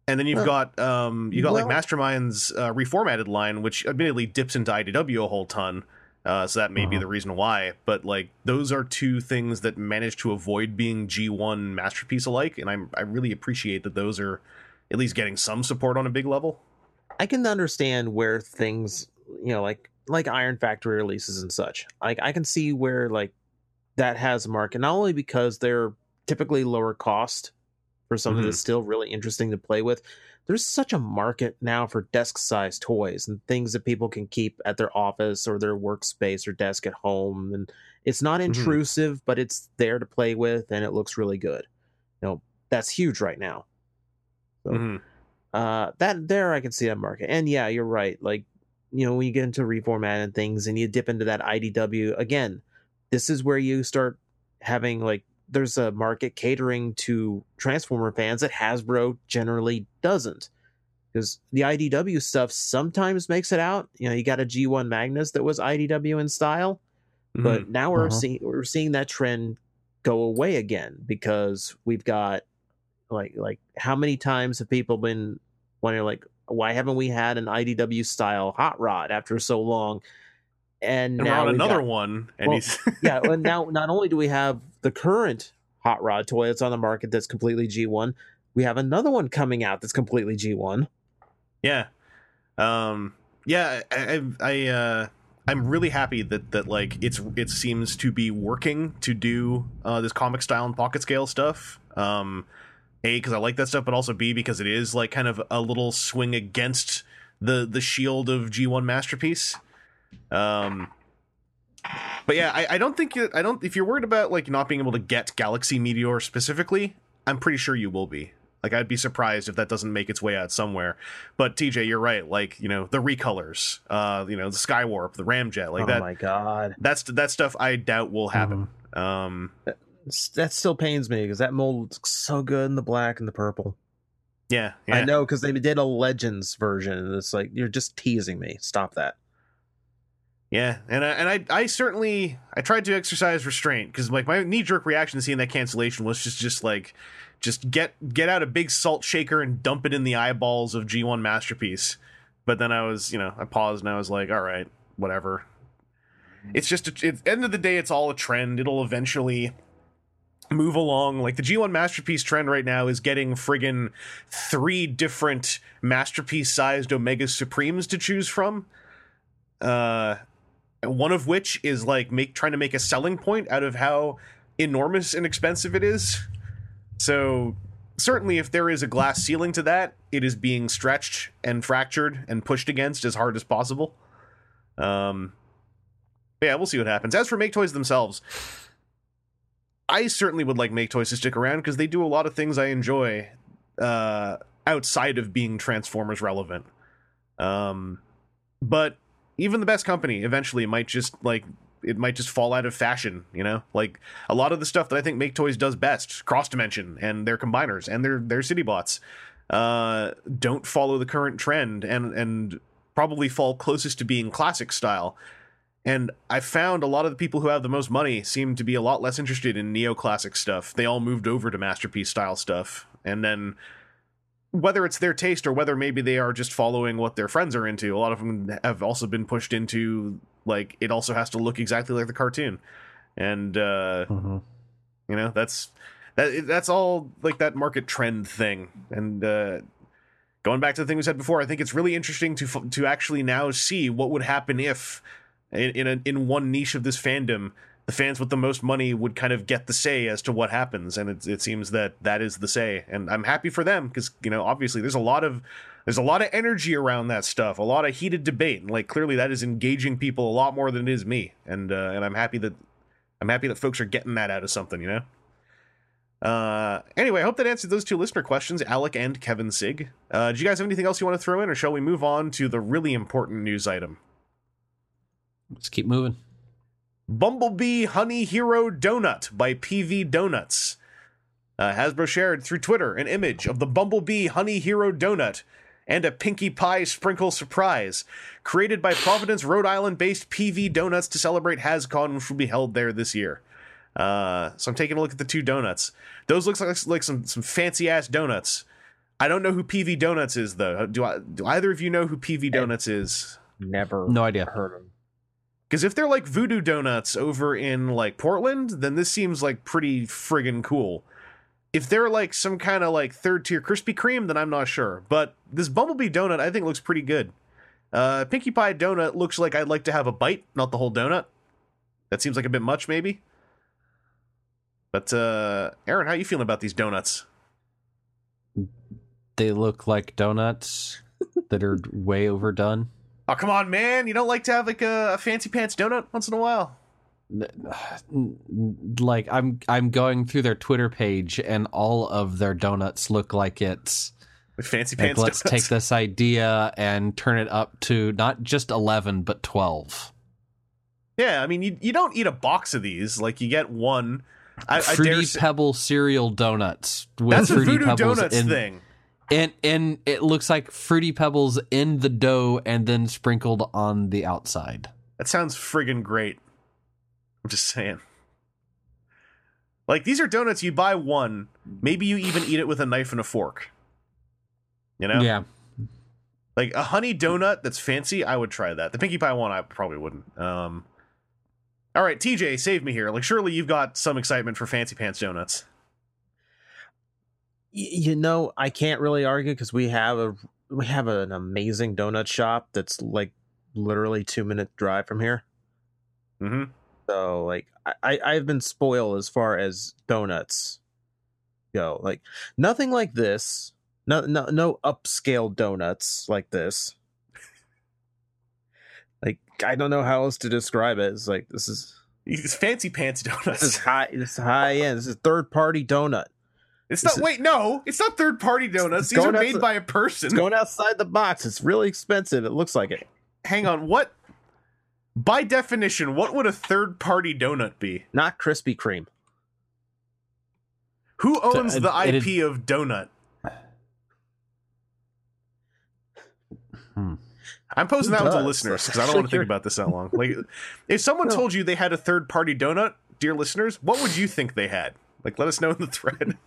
And then you've Well- got um you got like Mastermind's uh, reformatted line, which admittedly dips into IDW a whole ton. Uh, so that may be Uh-huh. the reason why. But like those are two things that manage to avoid being G1 masterpiece alike, and I'm I really appreciate that those are at least getting some support on a big level. I can understand where things, you know, like like Iron Factory releases and such. Like I can see where like that has a market, not only because they're typically lower cost for something Mhm. that's still really interesting to play with. There's such a market now for desk size toys and things that people can keep at their office or their workspace or desk at home. And it's not Mhm. intrusive, but it's there to play with and it looks really good. You know, that's huge right now. So Mhm. uh that there i can see that market and yeah you're right like you know when you get into reformat and things and you dip into that idw again this is where you start having like there's a market catering to transformer fans that hasbro generally doesn't because the idw stuff sometimes makes it out you know you got a g1 magnus that was idw in style but now we're Uh-huh. seeing we're seeing that trend go away again because we've got like like how many times have people been wondering like why haven't we had an IDW style hot rod after so long? And, and now another got- one, and Well, he's yeah, and now not only do we have the current hot rod toy that's on the market that's completely G1, we have another one coming out that's completely G1. Yeah. Um yeah, I I, I uh I'm really happy that that like it's it seems to be working to do uh this comic style and pocket scale stuff. Um A cuz I like that stuff, but also B because it is like kind of a little swing against the the shield of G1 masterpiece. Um but yeah, I, I don't think you, I don't. If you're worried about like not being able to get Galaxy Meteor specifically, I'm pretty sure you will be. Like I'd be surprised if that doesn't make its way out somewhere. But TJ, you're right. Like you know the recolors, uh, you know the Skywarp, the Ramjet, like oh that. Oh my god, That's that stuff I doubt will happen. Um, S- that still pains me because that mold looks so good in the black and the purple. yeah, yeah. I know because they did a Legends version. and It's like you're just teasing me. Stop that. Yeah, and I, and I I certainly I tried to exercise restraint because like my knee jerk reaction to seeing that cancellation was just just like just get get out a big salt shaker and dump it in the eyeballs of G1 masterpiece. But then I was you know I paused and I was like all right whatever. It's just a, the end of the day it's all a trend. It'll eventually move along. Like the G1 masterpiece trend right now is getting friggin' three different masterpiece sized Omega Supremes to choose from. Uh one of which is like make trying to make a selling point out of how enormous and expensive it is. So certainly if there is a glass ceiling to that, it is being stretched and fractured and pushed against as hard as possible. Um yeah, we'll see what happens. As for Make Toys themselves, I certainly would like Make Toys to stick around because they do a lot of things I enjoy uh outside of being Transformers relevant. Um but even the best company eventually might just like it might just fall out of fashion, you know? Like a lot of the stuff that I think Make Toys does best, cross dimension and their combiners and their their city bots, uh, don't follow the current trend and and probably fall closest to being classic style. And I found a lot of the people who have the most money seem to be a lot less interested in neoclassic stuff. They all moved over to masterpiece style stuff. And then whether it's their taste or whether maybe they are just following what their friends are into, a lot of them have also been pushed into like it also has to look exactly like the cartoon. And uh Mhm. you know, that's that that's all like that market trend thing. And uh going back to the thing we said before, I think it's really interesting to to actually now see what would happen if in in, a, in one niche of this fandom, the fans with the most money would kind of get the say as to what happens, and it, it seems that that is the say, and I'm happy for them because you know obviously there's a lot of there's a lot of energy around that stuff, a lot of heated debate, and like clearly that is engaging people a lot more than it is me, and uh, and I'm happy that I'm happy that folks are getting that out of something, you know. Uh, anyway, I hope that answered those two listener questions, Alec and Kevin Sig. Uh, do you guys have anything else you want to throw in, or shall we move on to the really important news item? Let's keep moving. Bumblebee Honey Hero Donut by PV Donuts. Uh, Hasbro shared through Twitter an image of the Bumblebee Honey Hero Donut and a Pinkie Pie sprinkle surprise, created by Providence, Rhode Island based PV Donuts to celebrate HasCon, which will be held there this year. Uh, so I'm taking a look at the two donuts. Those looks like, like some, some fancy ass donuts. I don't know who PV Donuts is though. Do I? Do either of you know who PV Donuts is? Never No idea. heard of. Because if they're like Voodoo Donuts over in like Portland, then this seems like pretty friggin' cool. If they're like some kind of like third tier Krispy Kreme, then I'm not sure. But this Bumblebee donut, I think, looks pretty good. Uh, Pinkie Pie donut looks like I'd like to have a bite, not the whole donut. That seems like a bit much, maybe. But uh, Aaron, how you feeling about these donuts? They look like donuts that are way overdone. Oh come on, man! You don't like to have like a, a fancy pants donut once in a while? Like I'm I'm going through their Twitter page and all of their donuts look like it's Like fancy like pants let's donuts. take this idea and turn it up to not just 11 but 12. Yeah, I mean, you you don't eat a box of these. Like you get one. I, I Fruity say, Pebble cereal donuts with that's a Voodoo pebbles Donuts in, thing. And and it looks like fruity pebbles in the dough and then sprinkled on the outside. That sounds friggin' great. I'm just saying. Like these are donuts. You buy one, maybe you even eat it with a knife and a fork. You know, Yeah. like a honey donut that's fancy. I would try that. The Pinkie Pie one, I probably wouldn't. Um. All right, TJ, save me here. Like, surely you've got some excitement for fancy pants donuts. You know, I can't really argue because we have a we have an amazing donut shop that's like literally two minute drive from here. Mm-hmm. So like I, I I've been spoiled as far as donuts go. Like nothing like this. No no no upscale donuts like this. Like I don't know how else to describe it. It's like this is These fancy pants donuts. this is high this is high end. This is third party donut. It's not. is- Wait, no, it's not third party donuts. These are made outside- by a person. It's going outside the box. It's really expensive. It looks like it. Hang on, what? By definition, what would a third party donut be? Not Krispy Kreme. Who owns it- the it IP is- of donut? Hmm. I'm posing Who that one to listeners because I don't want to think about this that long. Like, if someone No. told you they had a third party donut, dear listeners, what would you think they had? Like, let us know in the thread.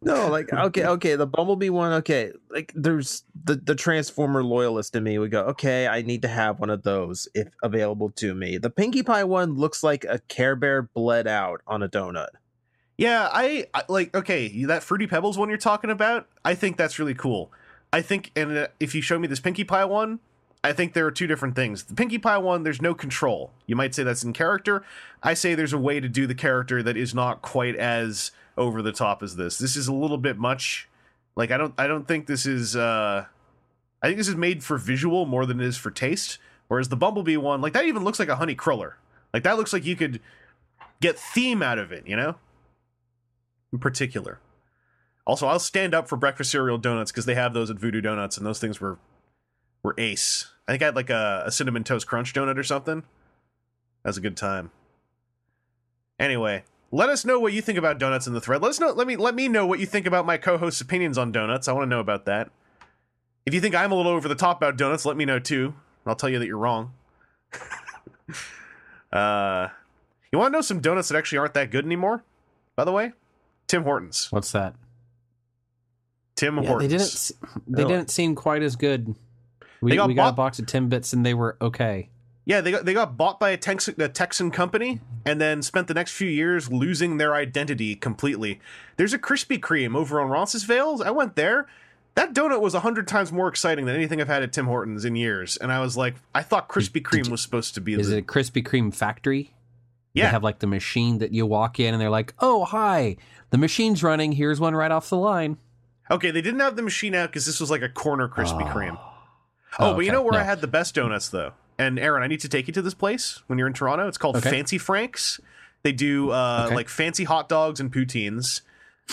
No, like okay, okay, the Bumblebee one, okay. Like there's the the Transformer loyalist in me would go, okay, I need to have one of those if available to me. The Pinkie Pie one looks like a Care Bear bled out on a donut. Yeah, I, I like okay, that fruity pebbles one you're talking about. I think that's really cool. I think, and uh, if you show me this Pinkie Pie one, I think there are two different things. The Pinkie Pie one, there's no control. You might say that's in character. I say there's a way to do the character that is not quite as over the top as this. This is a little bit much. Like I don't, I don't think this is. uh I think this is made for visual more than it is for taste. Whereas the Bumblebee one, like that even looks like a honey cruller. Like that looks like you could get theme out of it. You know in particular. Also, I'll stand up for breakfast cereal donuts because they have those at Voodoo Donuts, and those things were were ace. I think I had like a, a cinnamon toast crunch donut or something. That was a good time. Anyway, let us know what you think about donuts in the thread. Let us know. Let me let me know what you think about my co-host's opinions on donuts. I want to know about that. If you think I'm a little over the top about donuts, let me know too. I'll tell you that you're wrong. uh, you want to know some donuts that actually aren't that good anymore? By the way, Tim Hortons. What's that? Tim Yeah, Hortons. they didn't. They Really? didn't seem quite as good. We, They got we got a box of Timbits and they were okay. Yeah, they got they got bought by a, Tex- a Texan company and then spent the next few years losing their identity completely. There's a Krispy Kreme over on Roncesvalles. I went there. That donut was a hundred times more exciting than anything I've had at Tim Hortons in years, and I was like, I thought Krispy Kreme was supposed to be. Is the, it a Krispy Kreme factory? Yeah. They have like the machine that you walk in and they're like, "Oh, hi, the machine's running. Here's one right off the line." Okay, they didn't have the machine out because this was like a corner Krispy ah. Kreme. Oh, Oh, but you know where I had the best donuts though. And Aaron, I need to take you to this place when you're in Toronto. It's called Okay. Fancy Franks. They do uh, Okay. like fancy hot dogs and poutines,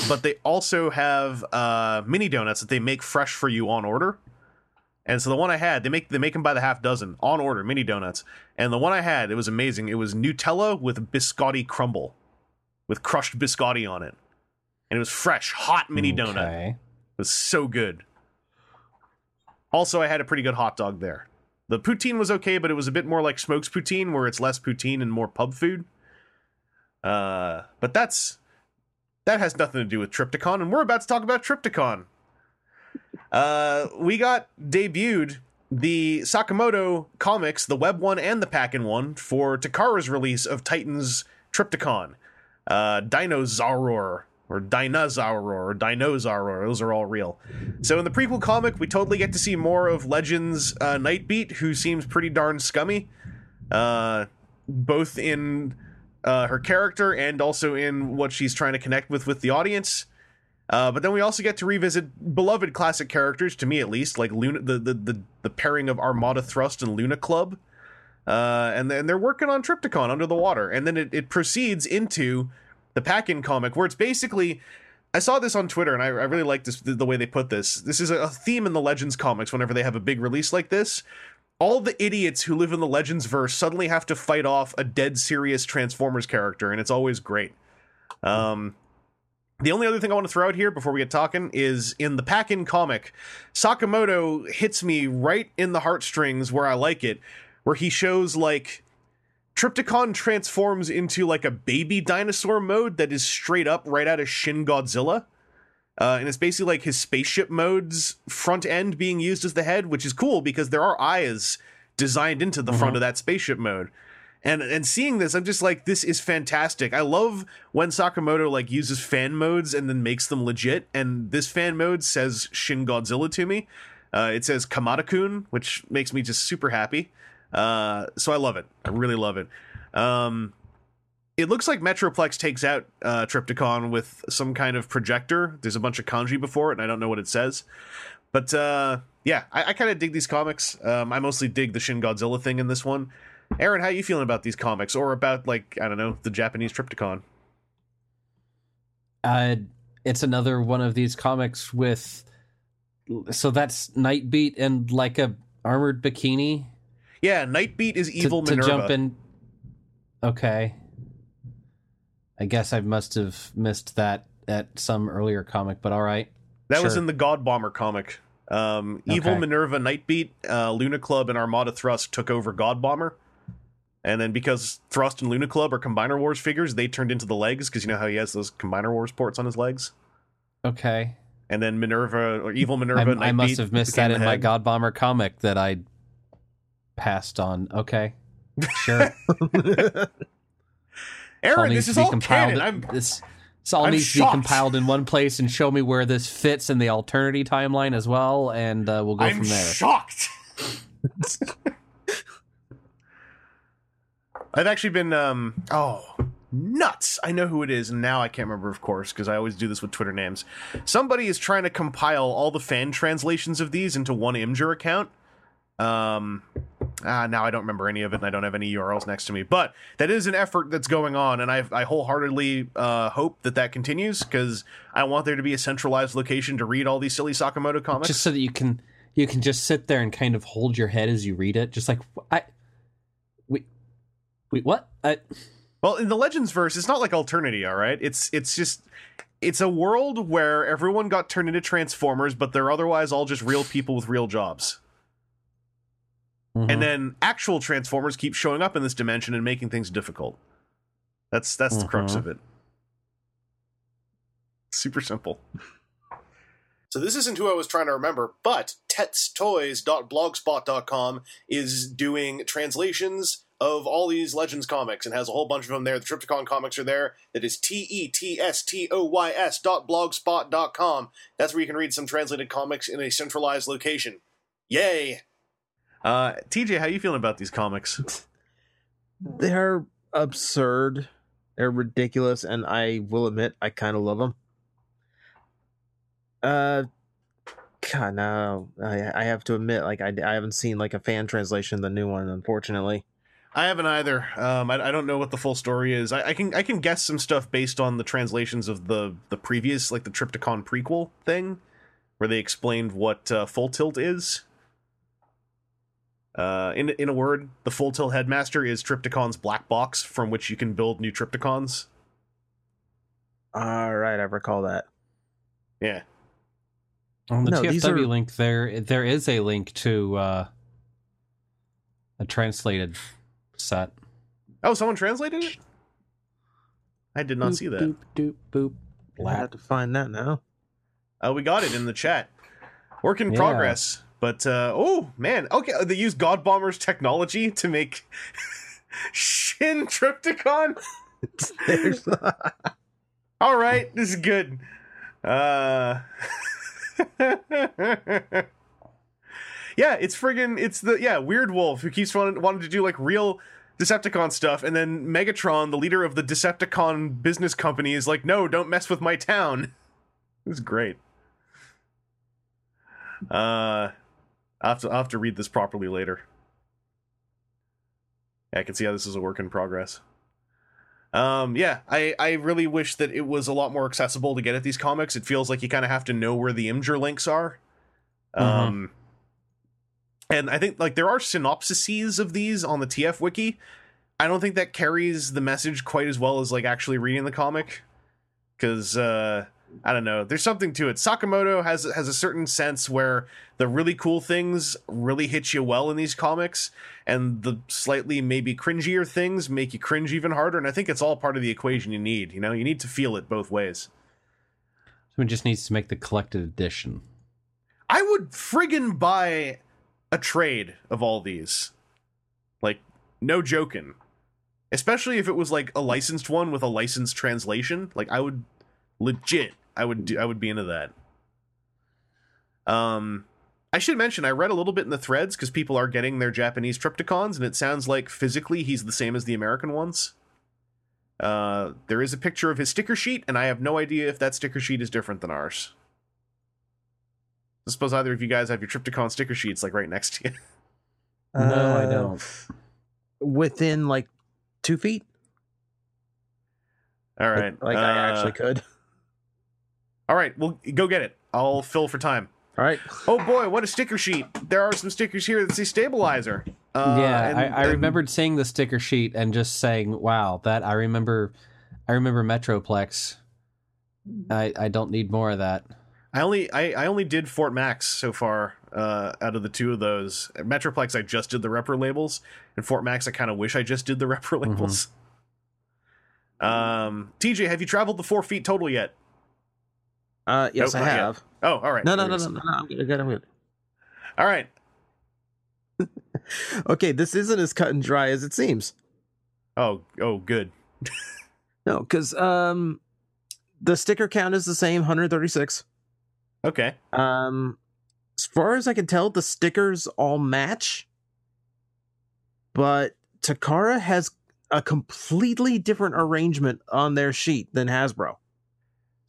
but they also have uh, mini donuts that they make fresh for you on order. And so the one I had, they make they make them by the half dozen on order, mini donuts. And the one I had, it was amazing. It was Nutella with biscotti crumble, with crushed biscotti on it, and it was fresh, hot mini donut. It was so good. Also, I had a pretty good hot dog there. The poutine was okay, but it was a bit more like Smoke's poutine, where it's less poutine and more pub food. Uh, but that's that has nothing to do with Triptychon, and we're about to talk about Triptychon. Uh, we got debuted the Sakamoto comics, the web one and the pack-in one, for Takara's release of Titans Triptychon. Uh, Dinosauror or Dinosauror or Dinosauror, those are all real. So in the prequel comic, we totally get to see more of Legends uh, Nightbeat, who seems pretty darn scummy, uh, both in uh, her character and also in what she's trying to connect with with the audience. Uh, but then we also get to revisit beloved classic characters, to me at least, like Luna, the the the, the pairing of Armada Thrust and Lunaclub. Uh, and then they're working on Triptychon under the water, and then it, it proceeds into the pack-in comic where it's basically I saw this on Twitter and I, I really like this the, way they put this. This is a theme in the Legends comics whenever they have a big release like this. All the idiots who live in the Legends verse suddenly have to fight off a dead serious Transformers character, and it's always great. Um, the only other thing I want to throw out here before we get talking is in the pack-in comic, Sakamoto hits me right in the heartstrings where I like it, where he shows like Triptychon transforms into like a baby dinosaur mode that is straight up right out of Shin Godzilla. Uh, and it's basically like his spaceship mode's front end being used as the head, which is cool because there are eyes designed into the front of that spaceship mode. And and seeing this, I'm just like, this is fantastic. I love when Sakamoto like uses fan modes and then makes them legit. And this fan mode says Shin Godzilla to me. Uh, it says Kamata-kun, which makes me just super happy. Uh, so I love it. I really love it. Um, it looks like Metroplex takes out uh, Triptychon with some kind of projector. There's a bunch of kanji before it, and I don't know what it says. But uh, yeah, I, I kind of dig these comics. Um, I mostly dig the Shin Godzilla thing in this one. Aaron, how are you feeling about these comics, or about like I don't know the Japanese Triptychon? Uh, it's another one of these comics with. So that's Nightbeat and like a armored bikini Yeah, Nightbeat is evil to Minerva. jump in. Okay. I guess I must have missed that at some earlier comic, but all right. That was in the God Bomber comic. Um, Evil Okay. Minerva, Nightbeat, uh, Lunaclub, and Armada Thrust took over God Bomber. And then because Thrust and Lunaclub are Combiner Wars figures, they turned into the legs because you know how he has those Combiner Wars ports on his legs. Okay. And then Minerva or Evil I, Minerva, I must have missed that in my. God Bomber comic that I passed on. Okay. Sure. Aaron, this is all compiled. canon. I'm this, this all I'm needs to be compiled in one place and show me where this fits in the alternity timeline as well, and uh, we'll go I'm from there. shocked. I've actually been um oh nuts. I know who it is, and now I can't remember, of course, because I always do this with Twitter names. Somebody is trying to compile all the fan translations of these into one Imgur account. Um ah, now I don't remember any of it, and I don't have any URLs next to me. But that is an effort that's going on, and I, I wholeheartedly uh, hope that that continues because I want there to be a centralized location to read all these silly Sakamoto comics. Just so that you can you can just sit there and kind of hold your head as you read it, just like I. Wait, wait, what? I, Well, in the Legends verse, it's not like Alternity, all right? It's it's just it's a world where everyone got turned into Transformers, but they're otherwise all just real people with real jobs. Mhm. And then actual Transformers keep showing up in this dimension and making things difficult. That's that's the crux Mhm. of it. Super simple. So this isn't who I was trying to remember, but tetstoys.blogspot.com is doing translations of all these Legends comics and has a whole bunch of them there. The Triptychon comics are there. That is T E T S T O Y S dot blogspot.com. That's where you can read some translated comics in a centralized location. Yay! Uh, TJ, how you feeling about these comics? They're absurd. They're ridiculous, and I will admit I kind of love them. Uh, God, no, I, I have to admit, like I, I haven't seen like a fan translation of the new one, unfortunately. I haven't either. Um, I, I don't know what the full story is. I, I can I can guess some stuff based on the translations of the the previous, like the Triptychon prequel thing, where they explained what uh, Full Tilt is. Uh, in in a word, the Full Tilt Headmaster is Triptychon's black box from which you can build new Triptychons. All right, I recall that. Yeah. on the No, TFW are- link, there there is a link to uh, a translated set. Oh, someone translated it. I did not Boop, see that. Boop, doop, boop. I have to find that now. Uh, we got it in the chat. Work in Yeah. progress. But uh, oh man, okay, they use God Bomber's technology to make Shin Triptychon. There's- All right, this is good. Uh, yeah, it's friggin' it's the yeah Weirdwolf who keeps wanting wanting to do like real Decepticon stuff, and then Megatron, the leader of the Decepticon business company, is like, no, don't mess with my town. It's great. Uh, I'll have to, I'll have to read this properly later. Yeah, I can see how this is a work in progress. Um, yeah, I, I really wish that it was a lot more accessible to get at these comics. It feels like you kind of have to know where the Imgur links are. Um, and I think like there are synopsises of these on the TF wiki. I don't think that carries the message quite as well as like actually reading the comic, because uh, I don't know. There's something to it. Sakamoto has has a certain sense where the really cool things really hit you well in these comics, and the slightly maybe cringier things make you cringe even harder. And I think it's all part of the equation you need. You know, you need to feel it both ways. Someone just needs to make the collected edition. I would friggin' buy a trade of all these. Like, no joking. Especially if it was like a licensed one with a licensed translation. Like, I would legit, I would do, I would be into that. Um, I should mention I read a little bit in the threads because people are getting their Japanese Triptychons, and it sounds like physically he's the same as the American ones. Uh, there is a picture of his sticker sheet, and I have no idea if that sticker sheet is different than ours. I suppose either of you guys have your Triptychon sticker sheets like right next to you. No, I Uh, don't. Within like two feet. All right, Like- right, Like, I uh, actually could. All right, well, go get it. I'll fill for time. All right. Oh boy, what a sticker sheet! There are some stickers here that say stabilizer. Uh, yeah, and- I, I and- remembered seeing the sticker sheet and just saying, "Wow, that I remember." I remember Metroplex. I I don't need more of that. I only I, I only did Fort Max so far uh, out of the two of those. At Metroplex, I just did the repro labels, and Fort Max, I kind of wish I just did the repro labels. Um, TJ, have you traveled the four feet total yet? Uh, yes, Nope, I not yet. have. Oh, all right. No, no, no, no, no, no. I'm good. I'm good. I'm good. All right. Okay, this isn't as cut and dry as it seems. Oh, oh, good. No, because um, the sticker count is the same, 136. Okay. Um, as far as I can tell, the stickers all match, but Takara has a completely different arrangement on their sheet than Hasbro.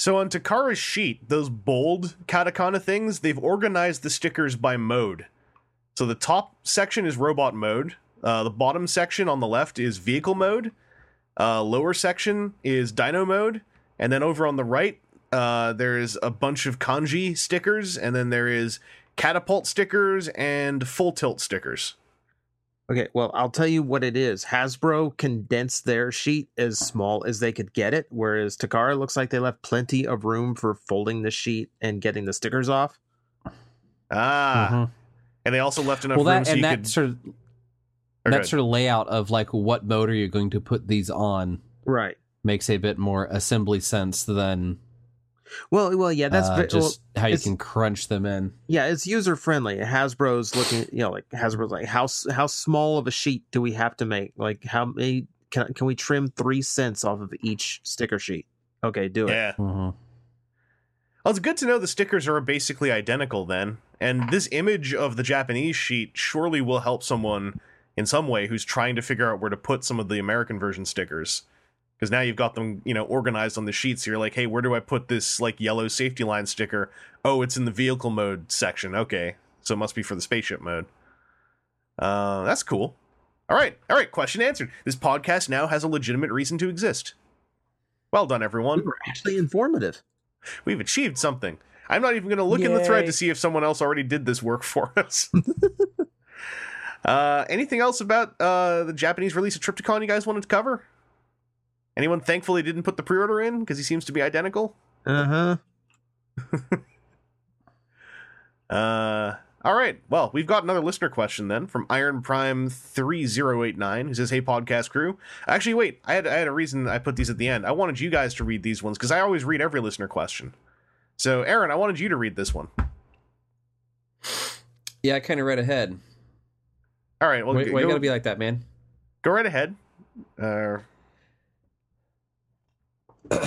So on Takara's sheet, those bold katakana things, they've organized the stickers by mode. So the top section is robot mode. Uh, the bottom section on the left is vehicle mode. Uh, lower section is dino mode. And then over on the right, uh, there's a bunch of kanji stickers. And then there is catapult stickers and full tilt stickers. Okay, well, I'll tell you what it is. Hasbro condensed their sheet as small as they could get it, whereas Takara looks like they left plenty of room for folding the sheet and getting the stickers off. Ah, Mhm. and they also left enough Well, room that so you and that could. sort of or that sort of layout of like what mode are you going to put these on Right. makes a bit more assembly sense than Well, well, yeah, that's uh, ve- well, just how you can crunch them in. yeah, it's user friendly. Hasbro's looking, you know, like Hasbro's like how how small of a sheet do we have to make? Like how many can can we trim three cents off of each sticker sheet? Okay, do it. yeah. Mhm. Well, it's good to know the stickers are basically identical then. And this image of the Japanese sheet surely will help someone in some way who's trying to figure out where to put some of the American version stickers. Because now you've got them, you know, organized on the sheets. So you're like, hey, where do I put this like yellow safety line sticker? Oh, it's in the vehicle mode section. Okay. So it must be for the spaceship mode. Uh, that's cool. All right. All right. Question answered. This podcast now has a legitimate reason to exist. Well done, everyone. We were actually informative. We've achieved something. I'm not even going to look in the thread to see if someone else already did this work for us. uh, anything else about uh, the Japanese release of Triptychon you guys wanted to cover? Anyone thankful they didn't put the pre-order in because he seems to be identical? Uh huh. Uh, all right. Well, we've got another listener question then from Iron Prime three zero eight nine who says, "Hey, podcast crew. Actually, wait. I had I had a reason I put these at the end. I wanted you guys to read these ones because I always read every listener question. So, Aaron, I wanted you to read this one. Yeah, I kind of read ahead. All right. Well, Why, go, why you gotta be like that, man? go right ahead. Uh,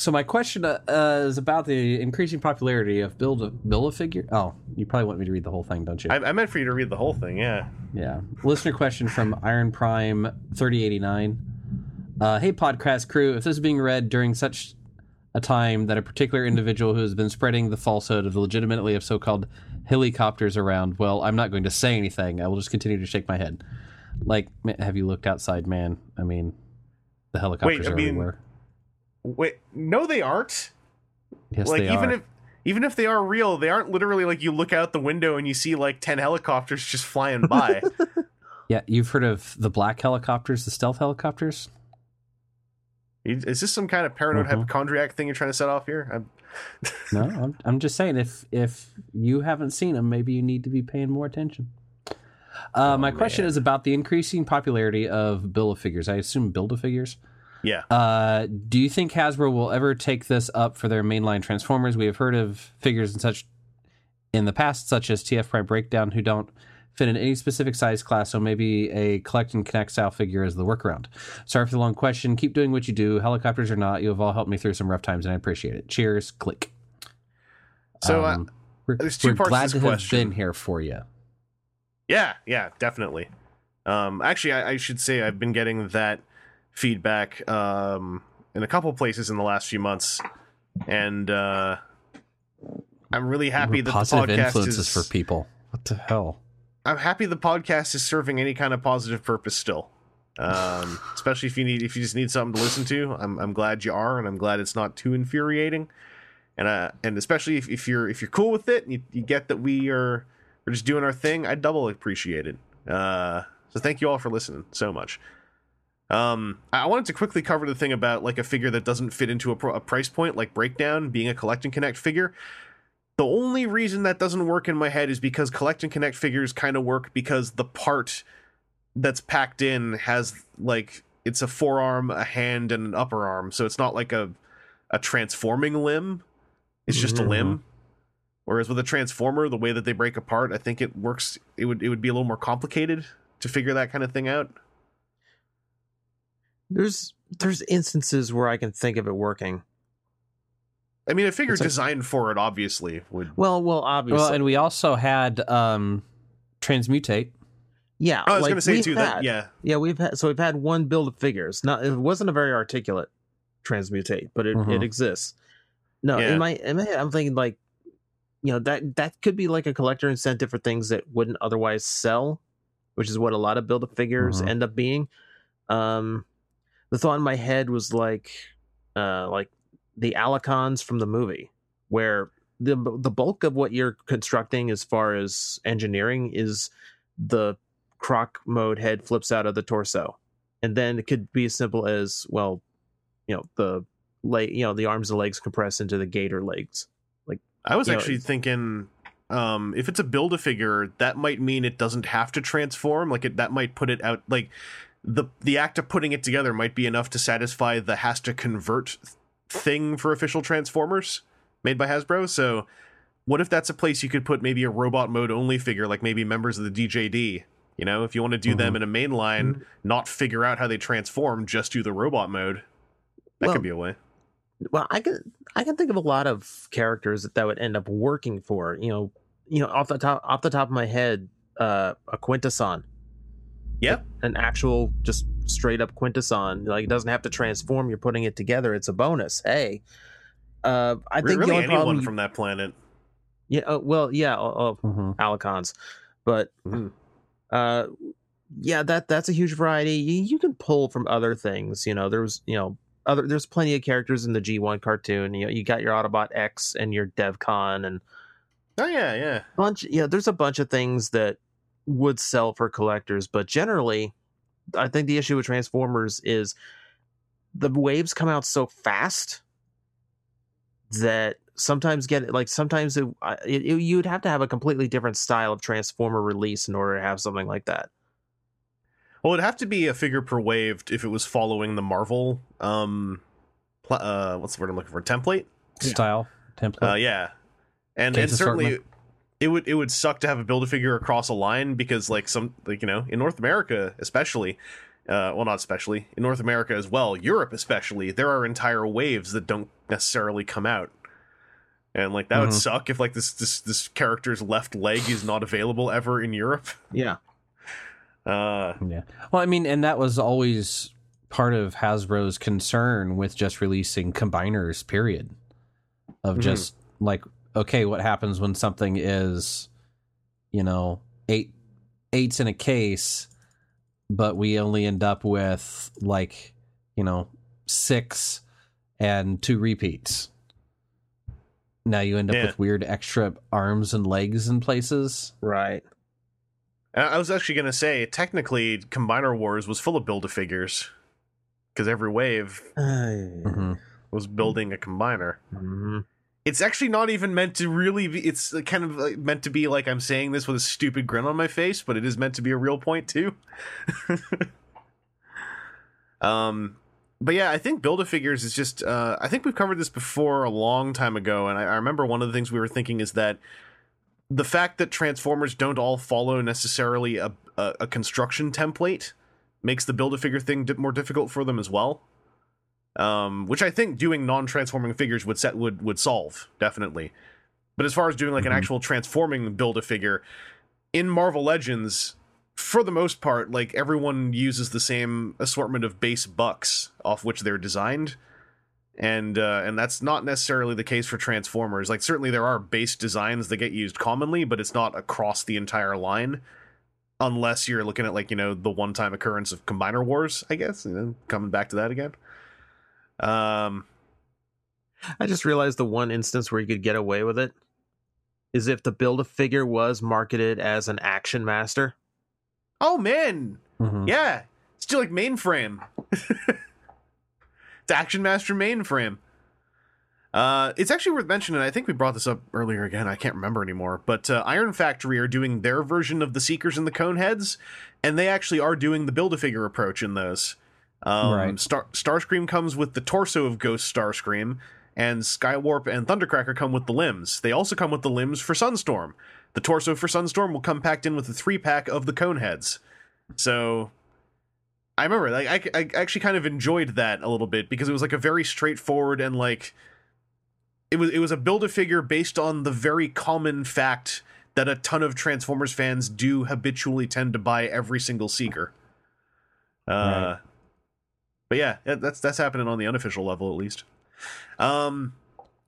So my question uh, is about the increasing popularity of build a build a figure. Oh, you probably want me to read the whole thing, don't you? I, I meant for you to read the whole thing. Yeah. Yeah. Listener question from Iron Prime 3089. Uh, hey, podcast crew. If this is being read during such a time that a particular individual who has been spreading the falsehood of the legitimately of so called helicopters around, well, I'm not going to say anything. I will just continue to shake my head. Like, have you looked outside, man? I mean, the helicopters I are mean, everywhere. Wait. No, they aren't. Yes, like they even are. if even if they are real, they aren't literally like you look out the window and you see like ten helicopters just flying by. yeah, you've heard of the black helicopters, the stealth helicopters? Is this some kind of paranoid Mhm. hypochondriac thing you're trying to set off here? I'm, No, I'm, I'm just saying if if you haven't seen them, maybe you need to be paying more attention. Uh, my question man. is about the increasing popularity of Bill of Figures. I assume Build a Figures. yeah. Uh, do you think Hasbro will ever take this up for their mainline Transformers? We have heard of figures and such in the past, such as TF Prime Breakdown, who don't fit in any specific size class, so maybe a collect and connect style figure is the workaround. Sorry for the long question. Keep doing what you do, helicopters or not. You have all helped me through some rough times, and I appreciate it. Cheers. Click. So uh, Um, we're, there's two we're parts to glad to have question. been here for you. Yeah, yeah, definitely. Um, actually, I, I should say I've been getting that feedback um, in a couple places in the last few months, and uh, I'm really happy that the podcast influences is. for people. What the hell? I'm happy the podcast is serving any kind of positive purpose still. Um, especially if you need if you just need something to listen to. I'm I'm glad you are, and I'm glad it's not too infuriating. And uh, and especially if, if you're if you're cool with it, and you, you get that we are we're just doing our thing. I double appreciate it. Uh, so thank you all for listening so much. Um, I wanted to quickly cover the thing about like a figure that doesn't fit into a, pro- a price point, like Breakdown being a collect and connect figure. The only reason that doesn't work in my head is because collect and connect figures kind of work because the part that's packed in has like it's a forearm, a hand, and an upper arm, so it's not like a a transforming limb. It's just a Mhm. limb. Whereas with a transformer, the way that they break apart, I think it works. It would it would be a little more complicated to figure that kind of thing out. There's there's instances where I can think of it working. I mean, a figure like- designed for it obviously would. Well, well, obviously, Well, and we also had um, Transmutate. yeah. I was like, going to say we've too that yeah, yeah, we've had so we've had one build of figures. Not it wasn't a very articulate transmutate, but it, Mhm. it exists. No, Yeah. in my in my head, I'm thinking like, you know that that could be like a collector incentive for things that wouldn't otherwise sell, which is what a lot of build of figures Mhm. end up being. Um, the thought in my head was like, uh, like the Alicons from the movie, where the the bulk of what you're constructing as far as engineering is the croc mode head flips out of the torso, and then it could be as simple as well, you know the leg, you know the arms and legs compress into the gator legs. I was know, actually it's- thinking um if it's a build a figure, that might mean it doesn't have to transform. Like it that might put it out like the the act of putting it together might be enough to satisfy the has to convert thing for official transformers made by Hasbro. So what if that's a place you could put maybe a robot mode only figure, like maybe members of the DJD? You know, if you want to do them in a main line, not figure out how they transform, just do the robot mode. That Well, could be a way. Well i can i can think of a lot of characters that that would end up working for you know you know off the top off the top of my head uh a quintesson Yep. an actual just straight up quintesson like it doesn't have to transform you're putting it together it's a bonus hey uh i think really the only anyone problem from that planet. yeah uh, well yeah uh, uh, hmm alicons but Mhm. uh yeah that that's a huge variety you, you can pull from other things you know there's you know other there's plenty of characters in the g1 cartoon you know you got your autobot x and your devcon and Oh yeah, yeah. bunch yeah there's a bunch of things that would sell for collectors but generally i think the issue with transformers is the waves come out so fast that sometimes get like sometimes it, it, it- you'd have to have a completely different style of transformer release in order to have something like that Well, it'd have to be a figure per wave if it was following the Marvel um pl- uh what's the word I'm looking for? Template? Style template. Uh yeah. And Case and certainly assortment. it would it would suck to have a build a figure across a line because like some like you know, in North America especially uh, well, not especially in North America as well, Europe especially. There are entire waves that don't necessarily come out, and like that would Mhm. suck if like this this this character's left leg is not available ever in Europe. yeah Uh, Yeah. Well, I mean, and that was always part of Hasbro's concern with just releasing combiners, period. Of Mhm. just like, okay, what happens when something is, you know, eight eights in a case, but we only end up with like, you know, six and two repeats. Now you end up Yeah. with weird extra arms and legs in places. right And I was actually going to say, technically, Combiner Wars was full of build a figures because every wave hmm was building a combiner. Mhm. It's actually not even meant to really be. It's kind of like meant to be like I'm saying this with a stupid grin on my face, but it is meant to be a real point too. um, but yeah, I think build a figures is just. Uh, I think we've covered this before a long time ago, and I, I remember one of the things we were thinking is that the fact that Transformers don't all follow necessarily a a, a construction template makes the build a figure thing more difficult for them as well. Um, which I think doing non-transforming figures would set would would solve definitely. But as far as doing like an Mhm. actual transforming build a figure in Marvel Legends, for the most part, like everyone uses the same assortment of base bucks off which they're designed. And uh, and that's not necessarily the case for Transformers. Like certainly there are base designs that get used commonly, but it's not across the entire line. Unless you're looking at like, you know, the one time occurrence of Combiner Wars, I guess. You know, coming back to that again. Um I just realized the one instance where you could get away with it is if the build a figure was marketed as an action master. Oh man, hmm yeah, it's still like mainframe. Action Master mainframe. Uh, it's actually worth mentioning. I think we brought this up earlier again. I can't remember anymore. But uh, Iron Factory are doing their version of the Seekers and the Coneheads, and they actually are doing the build a figure approach in those. Um, Right. Star Starscream comes with the torso of Ghost Starscream, and Skywarp and Thundercracker come with the limbs. They also come with the limbs for Sunstorm. The torso for Sunstorm will come packed in with the three pack of the Coneheads. So I remember, like, I, I actually kind of enjoyed that a little bit because it was like a very straightforward and like it was it was a build a figure based on the very common fact that a ton of Transformers fans do habitually tend to buy every single Seeker. Uh, Right. but yeah, that's that's happening on the unofficial level at least. Um,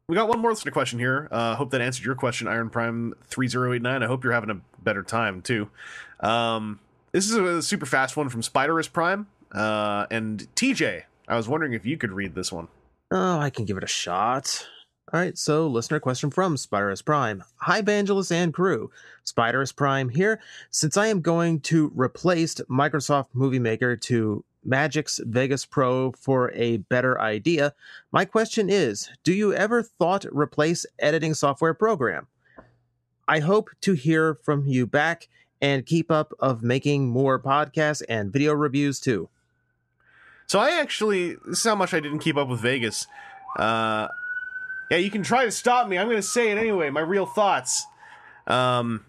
we got one more listener question here. Uh, hope that answered your question, Iron Prime three zero eight nine. I hope you're having a better time too. Um, this is a super fast one from Spiderus Prime. Uh, and TJ, I was wondering if you could read this one. Oh, I can give it a shot. All right, so listener question from Spirus Prime. Hi, Vangelis and crew. Spirus Prime here. Since I am going to replace Microsoft Movie Maker to Magix Vegas Pro for a better idea, my question is Do you ever thought replace editing software program? I hope to hear from you back and keep up of making more podcasts and video reviews too. So I actually, this is how much I didn't keep up with Vegas. Uh, yeah, you can try to stop me. I'm going to say it anyway. My real thoughts. Um,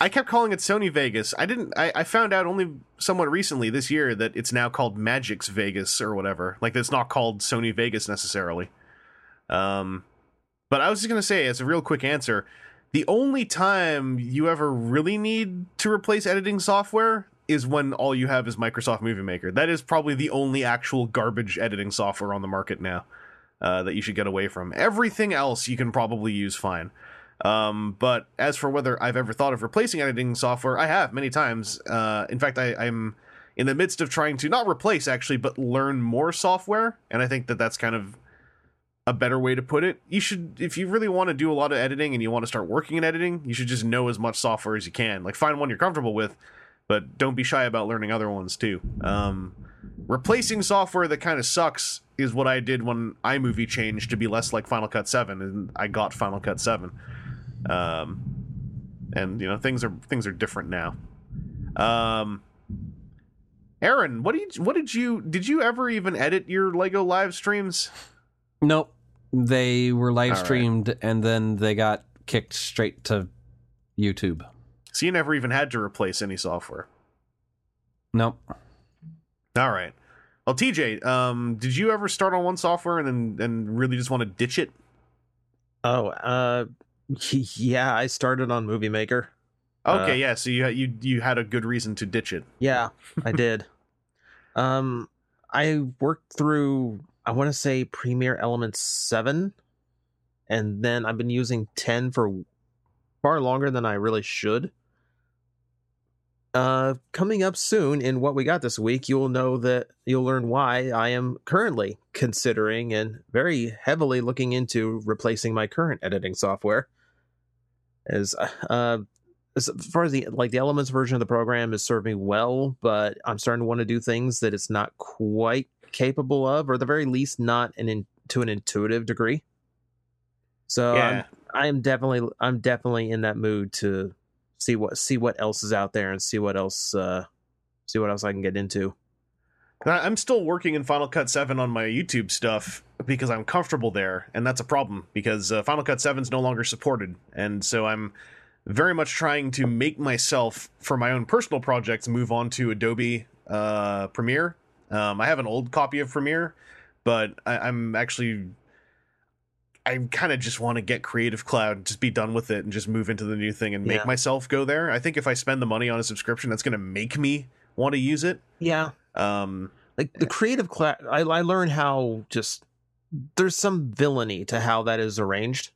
I kept calling it Sony Vegas. I didn't. I, I found out only somewhat recently this year that it's now called Magix Vegas or whatever. Like it's not called Sony Vegas necessarily. Um, but I was just gonna say, as a real quick answer, the only time you ever really need to replace editing software is when all you have is Microsoft Movie Maker. That is probably the only actual garbage editing software on the market now uh, that you should get away from. Everything else you can probably use fine. Um, but as for whether I've ever thought of replacing editing software, I have many times. Uh, in fact, I, I'm in the midst of trying to not replace actually, but learn more software, and I think that that's kind of a better way to put it. You should, if you really want to do a lot of editing and you want to start working in editing, you should just know as much software as you can. Like find one you're comfortable with, but don't be shy about learning other ones too. Um, replacing software that kind of sucks is what I did when iMovie changed to be less like Final Cut 7 and I got Final Cut 7. Um, and you know things are things are different now. Um, Aaron, what did you, what did you did you ever even edit your Lego live streams? Nope. They were live All right. streamed and then they got kicked straight to YouTube. So you never even had to replace any software. Nope. All right. Well, TJ, um, did you ever start on one software and then and really just want to ditch it? Oh, uh, yeah, I started on Movie Maker. Okay, Uh, yeah. So you you you had a good reason to ditch it. Yeah, I did. Um, I worked through, I want to say Premiere Elements 7, and then I've been using 10 for far longer than I really should. Uh, coming up soon in what we got this week, you'll know that you'll learn why I am currently considering and very heavily looking into replacing my current editing software. As uh, as far as the like the elements version of the program has served me well, but I'm starting to want to do things that it's not quite capable of, or at the very least not an in, to an intuitive degree. So yeah. I'm, I am definitely I'm definitely in that mood to see what see what else is out there and see what else uh see what else I can get into. I'm still working in Final Cut 7 on my YouTube stuff because I'm comfortable there, and that's a problem because uh, Final Cut 7 is no longer supported, and so I'm very much trying to make myself for my own personal projects move on to Adobe uh, Premiere. Um, I have an old copy of Premiere, but I, I'm actually I kind of just want to get Creative Cloud, just be done with it, and just move into the new thing and make Yeah. myself go there. I think if I spend the money on a subscription, that's going to make me want to use it. Yeah, Um, like the creative class, I, I learned how just there's some villainy to how that is arranged.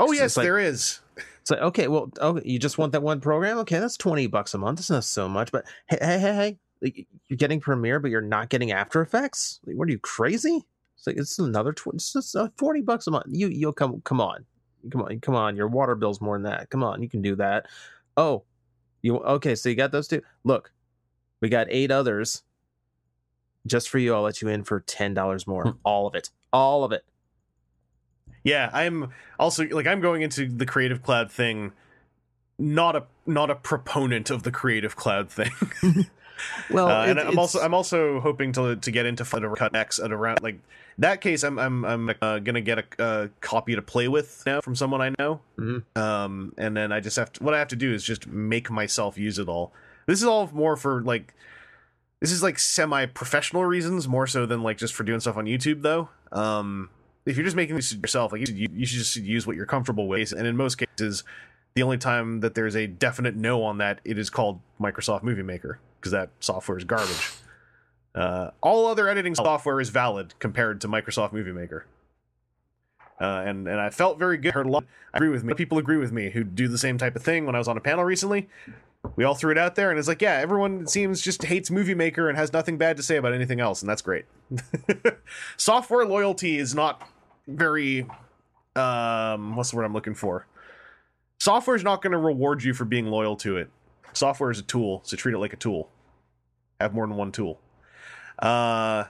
Oh yes, like- there is. It's like, okay, well, okay, you just want that one program? Okay, that's 20 bucks a month. It's not so much, but hey, hey, hey, hey, like, you're getting Premiere, but you're not getting After Effects? Like, what are you, crazy? It's like, it's another, tw- it's just uh, 40 bucks a month. You, you'll come, come on. Come on, come on. Your water bill's more than that. Come on, you can do that. Oh, you, okay, so you got those two? Look, we got eight others. Just for you, I'll let you in for $10 more. All of it. All of it. Yeah, I'm also like I'm going into the Creative Cloud thing not a not a proponent of the Creative Cloud thing. Well, uh, and I'm also I'm also hoping to to get into Final Cut X at around like that case. I'm I'm I'm uh, gonna get a, a copy to play with now from someone I know. Mhm. Um, and then I just have to what I have to do is just make myself use it all. This is all more for like this is like semi professional reasons more so than like just for doing stuff on YouTube though. Um, if you're just making this yourself, like you should, you should just use what you're comfortable with. And in most cases, the only time that there's a definite no on that, it is called Microsoft Movie Maker because that software is garbage. Uh, all other editing software is valid compared to Microsoft Movie Maker. Uh, and and I felt very good. Heard a lot. I agree with me. People agree with me who do the same type of thing. When I was on a panel recently, we all threw it out there, and it's like, yeah, everyone seems just hates Movie Maker and has nothing bad to say about anything else, and that's great. Software loyalty is not very um what's the word I'm looking for? Software is not going to reward you for being loyal to it. Software is a tool, so treat it like a tool. Have more than one tool. Uh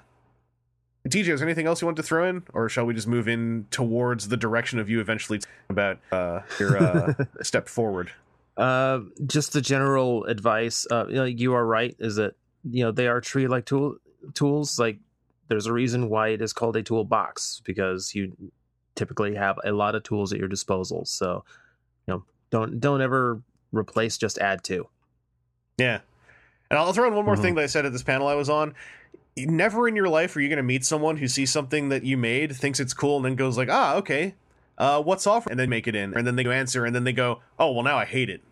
TJ, is there anything else you want to throw in, or shall we just move in towards the direction of you eventually about uh, your uh, step forward? Uh, just the general advice. Uh, you, know, you are right. Is that you know they are treated like tool tools. Like there's a reason why it is called a toolbox because you typically have a lot of tools at your disposal. So you know don't don't ever replace. Just add to. Yeah, and I'll throw in one more Mhm. thing that I said at this panel I was on. Never in your life are you going to meet someone who sees something that you made, thinks it's cool, and then goes like, "Ah, okay, uh, what software?" And then make it in, and then they go answer, and then they go, "Oh, well, now I hate it.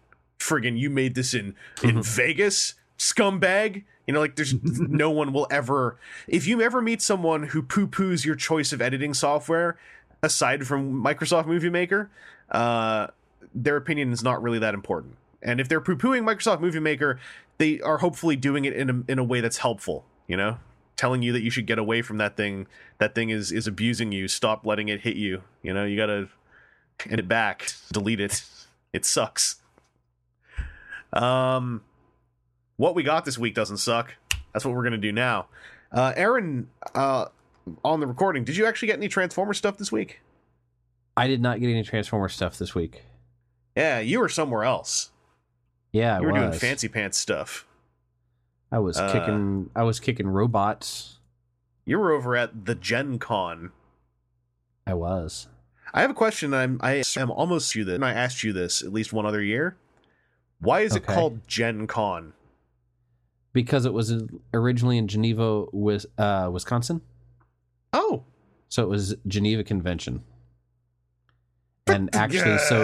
Friggin', you made this in in Vegas, scumbag." You know, like there's no one will ever. If you ever meet someone who poo poos your choice of editing software, aside from Microsoft Movie Maker, uh, their opinion is not really that important. And if they're poo pooing Microsoft Movie Maker, they are hopefully doing it in a, in a way that's helpful. You know, telling you that you should get away from that thing. That thing is is abusing you. Stop letting it hit you. You know, you gotta end it back. Delete it. It sucks. Um, what we got this week doesn't suck. That's what we're gonna do now. Uh, Aaron, uh, on the recording, did you actually get any Transformer stuff this week? I did not get any Transformer stuff this week. Yeah, you were somewhere else. Yeah, I you were was. doing fancy pants stuff. I was Uh, kicking. I was kicking robots. You were over at the Gen Con. I was. I have a question. I'm I am almost you this, and I asked you this at least one other year. Why is it called Gen Con? because it was originally in Geneva, uh, Wisconsin. Oh, So it was Geneva Convention. And actually, so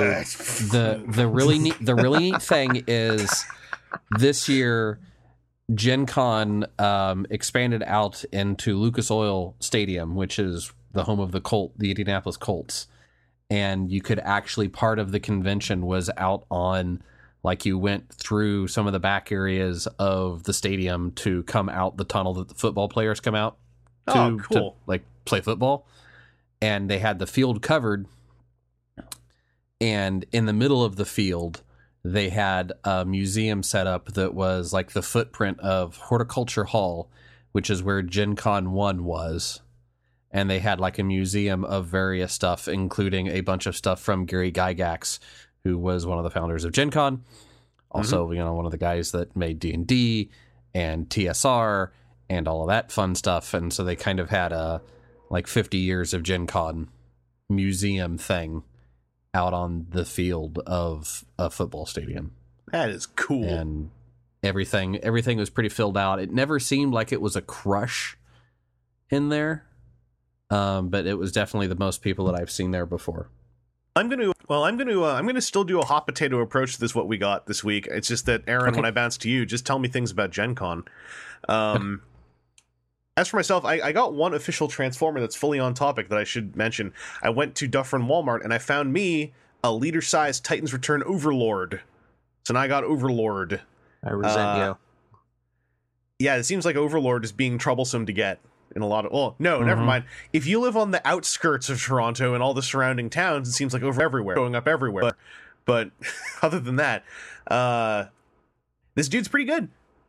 the the really neat the really neat thing is this year Gen Con um, expanded out into Lucas Oil Stadium, which is the home of the Colt, the Indianapolis Colts, and you could actually part of the convention was out on like you went through some of the back areas of the stadium to come out the tunnel that the football players come out to, Oh, cool. to like play football. And they had the field covered and in the middle of the field they had a museum set up that was like the footprint of horticulture hall which is where gen con 1 was. And they had like a museum of various stuff including a bunch of stuff from gary gygax who was one of the founders of gen con. Also mm-hmm. you know one of the guys that made d&d and tsr and all of that fun stuff. And so they kind of had a like 50 years of gen con museum thing out on the field of a football stadium that is cool. and everything everything was pretty filled out it never seemed like it was a crush in there um, but it was definitely the most people that i've seen there before I'm gonna well, I'm gonna uh, I'm gonna still do a hot potato approach to this. What we got this week. It's just that Aaron, Okay. when I bounce to you, just tell me things about Gen Con. Um, as for myself, I, I got one official Transformer that's fully on topic that I should mention. I went to Dufferin Walmart and I found me a leader sized Titans Return Overlord. So now I got Overlord. I resent Uh, Yeah, it seems like Overlord is being troublesome to get in a lot of. Well, no, never Mhm. mind. If you live on the outskirts of Toronto and all the surrounding towns, it seems like over everywhere, going up everywhere. But, but other than that, uh, this dude's pretty good.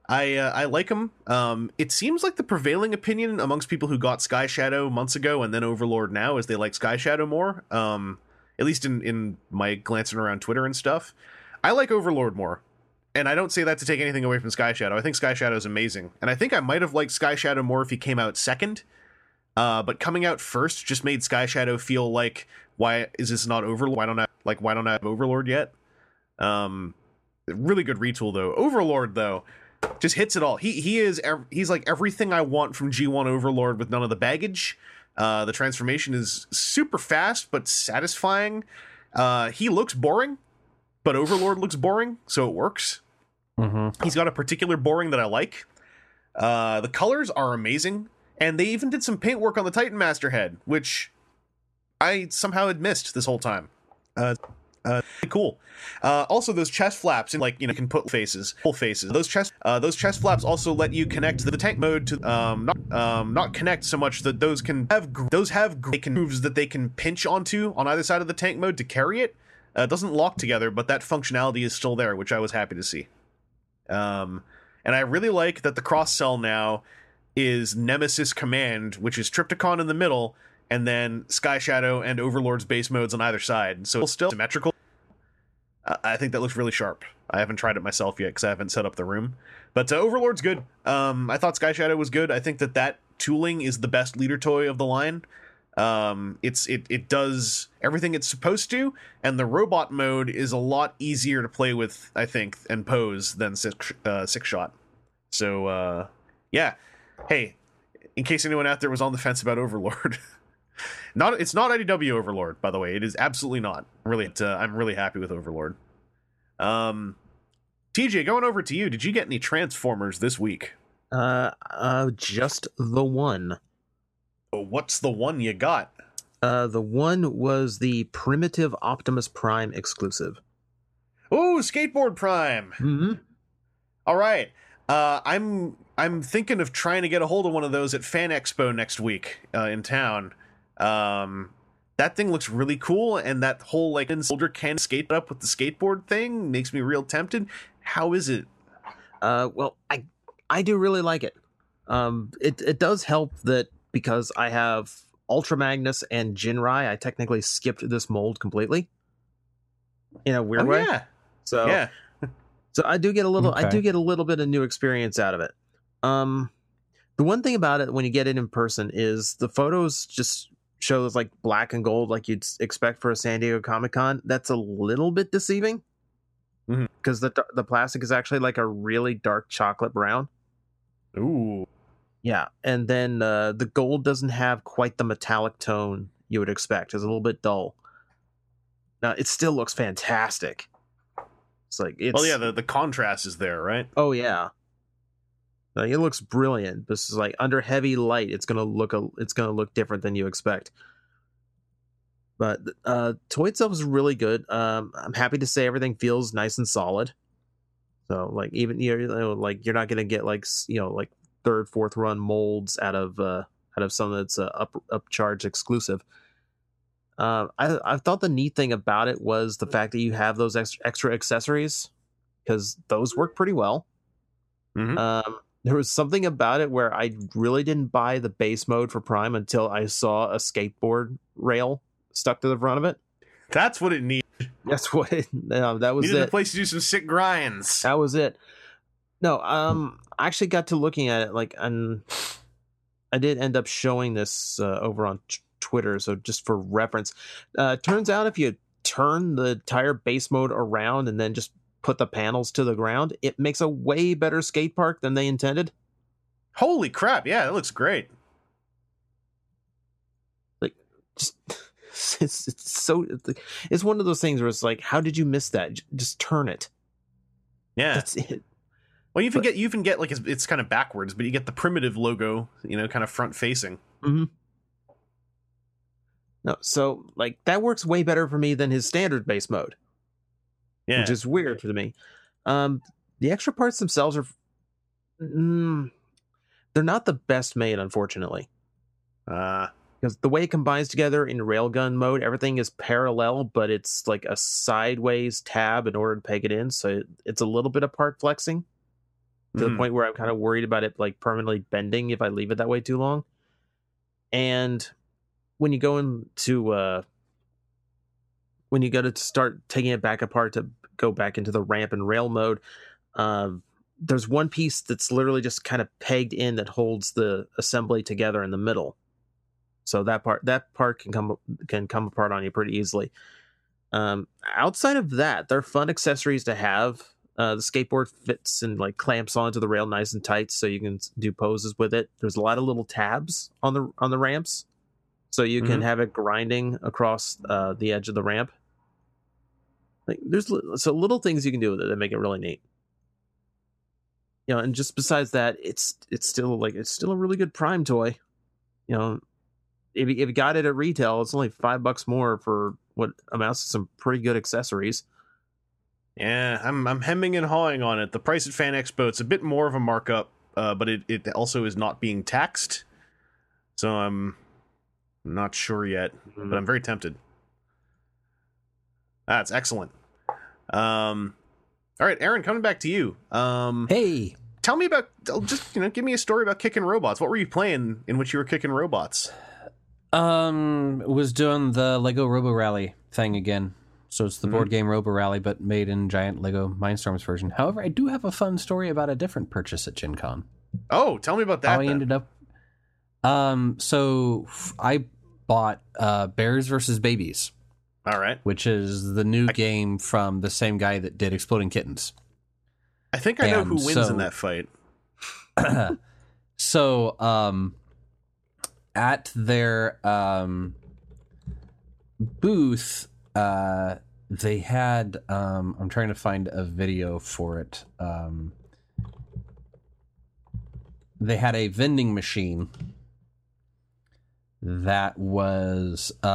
I uh, I like him. Um, it seems like the prevailing opinion amongst people who got Sky Shadow months ago and then Overlord now is they like Sky Shadow more. Um, at least in in my glancing around Twitter and stuff, I like Overlord more. And I don't say that to take anything away from Sky Shadow. I think Sky Shadow is amazing, and I think I might have liked Sky Shadow more if he came out second. Uh, but coming out first just made Sky Shadow feel like why is this not Overlord? Why don't I like why don't I have Overlord yet? Um, really good retool though. Overlord though just hits it all. He he is ev- he's like everything I want from G1 Overlord with none of the baggage. Uh, the transformation is super fast but satisfying. Uh, he looks boring, but Overlord looks boring, so it works. mm-hmm. He's got a particular boring that I like. Uh, the colors are amazing, and they even did some paint work on the Titan Master head, which I somehow had missed this whole time. Uh, cool. Uh, also, those chest flaps, and like you know, can put faces, full faces. Those chest, uh, those chest flaps also let you connect the tank mode to um, not um, not connect so much that those can have gr- those have gr- grooves that they can pinch onto on either side of the tank mode to carry it. Uh, it doesn't lock together, but that functionality is still there, which I was happy to see. Um, and I really like that the cross cell now is Nemesis Command, which is Trypticon in the middle, and then Sky Shadow and Overlord's base modes on either side. So it's still symmetrical. I think that looks really sharp. I haven't tried it myself yet because I haven't set up the room. But uh, Overlord's good. Um, I thought Sky Shadow was good. I think that that tooling is the best leader toy of the line. Um, it's it it does everything it's supposed to, and the robot mode is a lot easier to play with, I think, and pose than six uh, Sixshot. So uh, yeah, hey, in case anyone out there was on the fence about Overlord, not it's not IDW Overlord, by the way. It is absolutely not. Really, uh, I'm really happy with Overlord. Um, TJ, going over to you. Did you get any Transformers this week? Uh, uh, just the one. Oh, What's the one you got? Uh, the one was the primitive Optimus Prime exclusive. Oh, Skateboard Prime. Mm-hmm. All right. Uh, I'm I'm thinking of trying to get a hold of one of those at Fan Expo next week uh, in town. Um, that thing looks really cool, and that whole like soldier can skate up with the skateboard thing makes me real tempted. How is it? Uh, well, I I do really like it. Um, it it does help that because I have Ultra Magnus and Jinrai, I technically skipped this mold completely. In a weird oh way. yeah, So yeah. So I do get a little I do get a little bit of new experience out of it. Um the one thing about it when you get it in person is the photos just show it's like black and gold like you'd expect for a San Diego Comic Con. That's a little bit deceiving. Because the the plastic is actually like a really dark chocolate brown. Ooh, Yeah, and then uh, the gold doesn't have quite the metallic tone you would expect. It's a little bit dull. Now it still looks fantastic. It's like it's well, yeah. The the contrast is there, right? Oh yeah. Like, it looks brilliant. This is like under heavy light, it's gonna look a, it's gonna look different than you expect. But uh toy itself is really good. Um I'm happy to say everything feels nice and solid. So like even you know like you're not gonna get like you know like third fourth run molds out of uh out of something that's uh, up upcharge exclusive. Uh, I I thought the neat thing about it was the fact that you have those extra, extra accessories because those work pretty well. Mhm. Um, there was something about it where I really didn't buy the base mode for Prime until I saw a skateboard rail stuck to the front of it. That's what it needs. That's what it. No, that was Needed a place to do some sick grinds. That was it. No, um, I actually got to looking at it like, and I did end up showing this uh, over on t- Twitter. So just for reference, uh, turns out if you turn the entire base mode around and then just put the panels to the ground, it makes a way better skate park than they intended. Holy crap! Yeah, that looks great. Like, just it's, it's so it's one of those things where it's like, how did you miss that? Just turn it. Yeah. That's it. well, you even but- get you even get like it's, it's kind of backwards, but you get the primitive logo, you know, kind of front facing. Mhm. No, so like that works way better for me than his standard base mode. Yeah. which is weird to me. Um, the extra parts themselves are, mm, they're not the best made, unfortunately, uh, because the way it combines together in railgun mode, everything is parallel, but it's like a sideways tab in order to peg it in, so it, it's a little bit of part flexing to the mhm. point where I'm kind of worried about it like permanently bending if I leave it that way too long. And when you go into uh when you go to start taking it back apart to go back into the ramp and rail mode, um there's one piece that's literally just kind of pegged in that holds the assembly together in the middle. So that part that part can come can come apart on you pretty easily. Um, outside of that, they're fun accessories to have. Uh, the skateboard fits and like clamps onto the rail nice and tight, so you can do poses with it. There's a lot of little tabs on the on the ramps, so you can Mhm. have it grinding across uh, the edge of the ramp. Like there's so little things you can do with it that make it really neat. You know, and just besides that, it's it's still like it's still a really good prime toy. You know, if you, if you got it at retail, it's only five bucks more for what amounts to some pretty good accessories. Yeah, I'm I'm hemming and hawing on it. The price at Fan Expo it's a bit more of a markup, uh, but it, it also is not being taxed. So I'm not sure yet, but I'm very tempted. That's excellent. Um, all right, Aaron, coming back to you. Um, Hey, tell me about just you know give me a story about kicking robots. What were you playing in which you were kicking robots? um, was doing the Lego Robo Rally thing again. So it's the board game Robo Rally, but made in giant Lego Mindstorms version. However, I do have a fun story about a different purchase at Gen Con. Oh, tell me about that. how I ended up. Um, so I bought uh, Bears versus Babies, All right, which is the new I- game from the same guy that did Exploding Kittens. I think I know who wins so- in that fight. so, um, at their um, booth, uh, they had. Um, I'm trying to find a video for it. Um, they had a vending machine that was uh,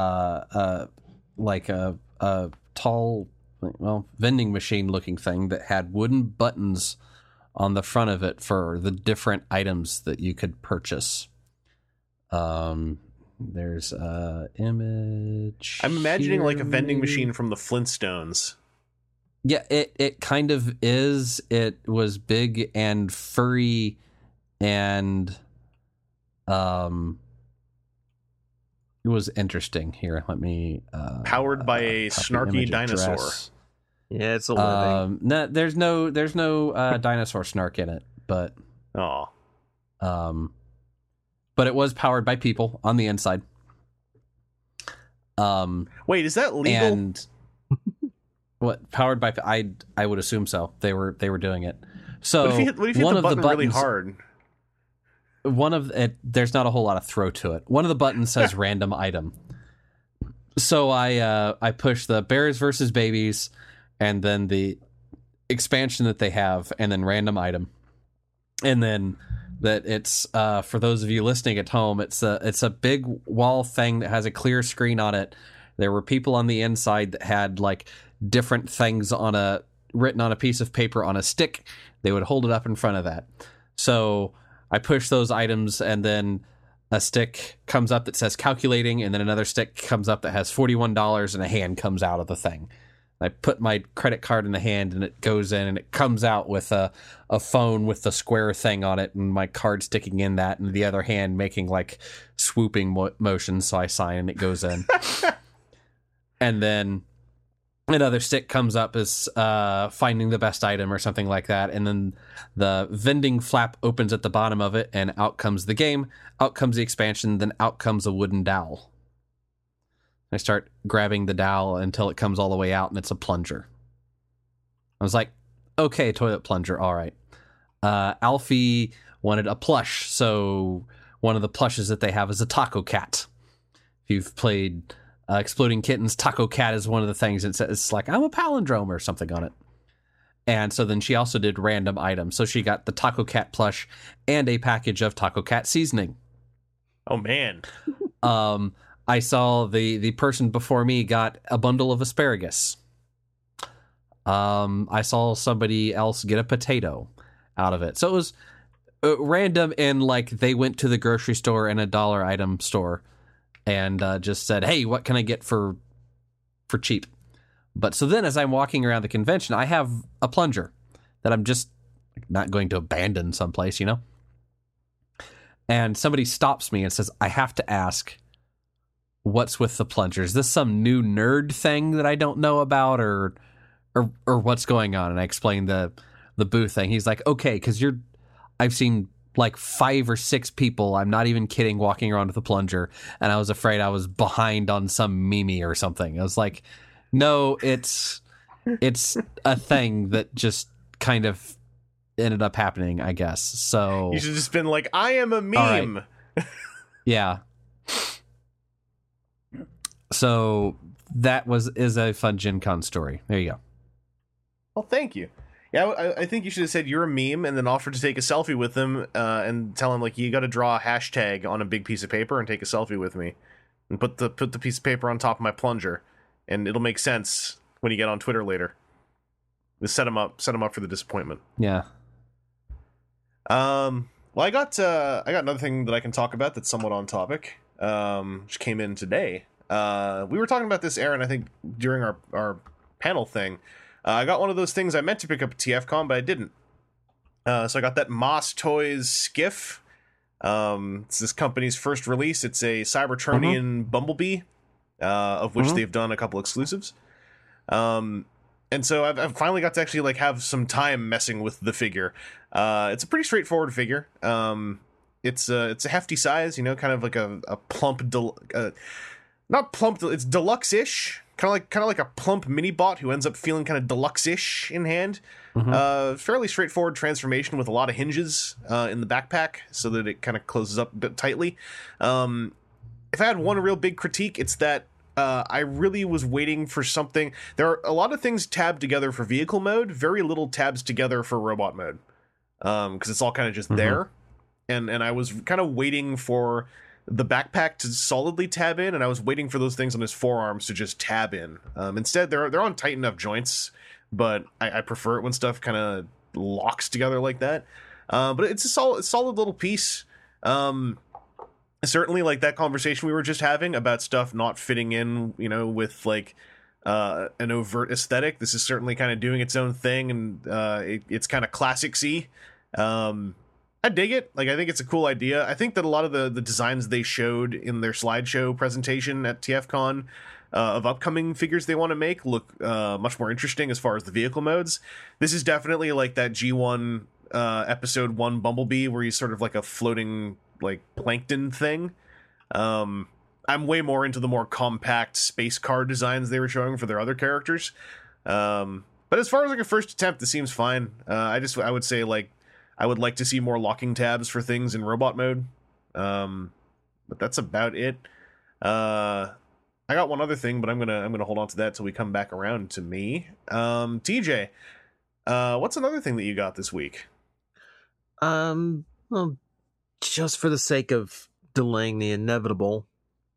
uh, like a, a tall, well, vending machine looking thing that had wooden buttons on the front of it for the different items that you could purchase. Um, there's a image. I'm imagining like a vending machine from the Flintstones. Yeah, it it kind of is. It was big and furry, and um, was interesting. Here, let me. Uh, Powered by a snarky dinosaur. address. Yeah, it's a living. Um, no, there's no there's no uh, dinosaur snark in it, but Oh, um, but it was powered by people on the inside. Um, wait, is that legal? and what powered by I I would assume so. They were they were doing it. So what if you hit, what if you hit one the of button the really hard? One of it there's not a whole lot of throw to it. One of the buttons says random item. So I uh I push the bears versus babies and then the expansion that they have and then random item. And then that it's uh for those of you listening at home, it's a it's a big wall thing that has a clear screen on it. There were people on the inside that had like different things on a written on a piece of paper on a stick. They would hold it up in front of that. So I push those items and then a stick comes up that says calculating and then another stick comes up that has $41 and a hand comes out of the thing. I put my credit card in the hand and it goes in and it comes out with a, a phone with the square thing on it and my card sticking in that and the other hand making like swooping mo- motions. So I sign and it goes in. and then another stick comes up as uh, finding the best item or something like that. And then the vending flap opens at the bottom of it and out comes the game, out comes the expansion, then out comes a wooden dowel. I start grabbing the dowel until it comes all the way out and it's a plunger. I was like, okay, toilet plunger, all right. Uh, Alfie wanted a plush, so one of the plushes that they have is a taco cat. If you've played uh, Exploding Kittens, Taco Cat is one of the things. It's, it's like, I'm a palindrome or something on it. And so then she also did random items. So she got the Taco Cat plush and a package of Taco Cat seasoning. Oh man, Um, I saw the the person before me got a bundle of asparagus. Um, I saw somebody else get a potato out of it. So it was uh, random and like they went to the grocery store and a dollar item store and uh, just said, "Hey, what can I get for for cheap?" But so then, as I'm walking around the convention, I have a plunger that I'm just not going to abandon someplace, you know. And somebody stops me and says, "I have to ask." what's with the plunger? Is this some new nerd thing that I don't know about, or or or what's going on? And I explained the the booth thing. He's like, okay, because you're, I've seen like five or six people. I'm not even kidding, walking around with a plunger, and I was afraid I was behind on some meme or something. I was like, no, it's it's a thing that just kind of ended up happening, I guess. So you should have just been like, "I am a right. meme." yeah. So that was is a fun Gen Con story. There you go. Well, thank you. Yeah, I, I think you should have said you're a meme and then offered to take a selfie with him uh, and tell him like you got to draw a hashtag on a big piece of paper and take a selfie with me, and put the put the piece of paper on top of my plunger, and it'll make sense when you get on Twitter later. Just set him up, set him up for the disappointment. Yeah. Um, well, I got uh, I got another thing that I can talk about that's somewhat on topic. Um, which came in today. Uh, we were talking about this, Aaron. I think during our our panel thing. Uh, I got one of those things I meant to pick up at TFCon, but I didn't. Uh, so I got that Moss Toys skiff. Um, it's this company's first release. It's a Cybertronian Bumblebee, uh, of which Mhm. they've done a couple exclusives. Um, and so I've, I've finally got to actually like have some time messing with the figure. Uh, it's a pretty straightforward figure. Um, it's a it's a hefty size, you know, kind of like a a plump, del- uh, not plump. It's deluxe-ish, kind of like kind of like a plump mini bot who ends up feeling kind of deluxe-ish in hand. Uh, fairly straightforward transformation with a lot of hinges uh, in the backpack, so that it kind of closes up a bit tightly. Um, if I had one real big critique, it's that uh, I really was waiting for something. There are a lot of things tabbed together for vehicle mode, very little tabs together for robot mode, because it's all kind of just there. And and I was kind of waiting for the backpack to solidly tab in, and I was waiting for those things on his forearms to just tab in. Um, instead, they're they're on tight enough joints, but I, I prefer it when stuff kind of locks together like that. Uh, but it's a solid solid little piece. Um, certainly like that conversation we were just having about stuff not fitting in you know with like uh an overt aesthetic this is certainly kind of doing its own thing and uh it, it's kind of classic c um i dig it like i think it's a cool idea i think that a lot of the the designs they showed in their slideshow presentation at tfcon uh, of upcoming figures they want to make look uh, much more interesting as far as the vehicle modes. This is definitely like that G1 uh, episode one Bumblebee where he's sort of like a floating like plankton thing. Um, I'm way more into the more compact space car designs they were showing for their other characters. Um, but as far as like a first attempt, this seems fine. Uh, I just I would say like I would like to see more locking tabs for things in robot mode. Um, but that's about it. Uh, I got one other thing, but I'm gonna I'm gonna hold on to that till we come back around to me. Um, TJ, uh, what's another thing that you got this week? Um, well, just for the sake of delaying the inevitable,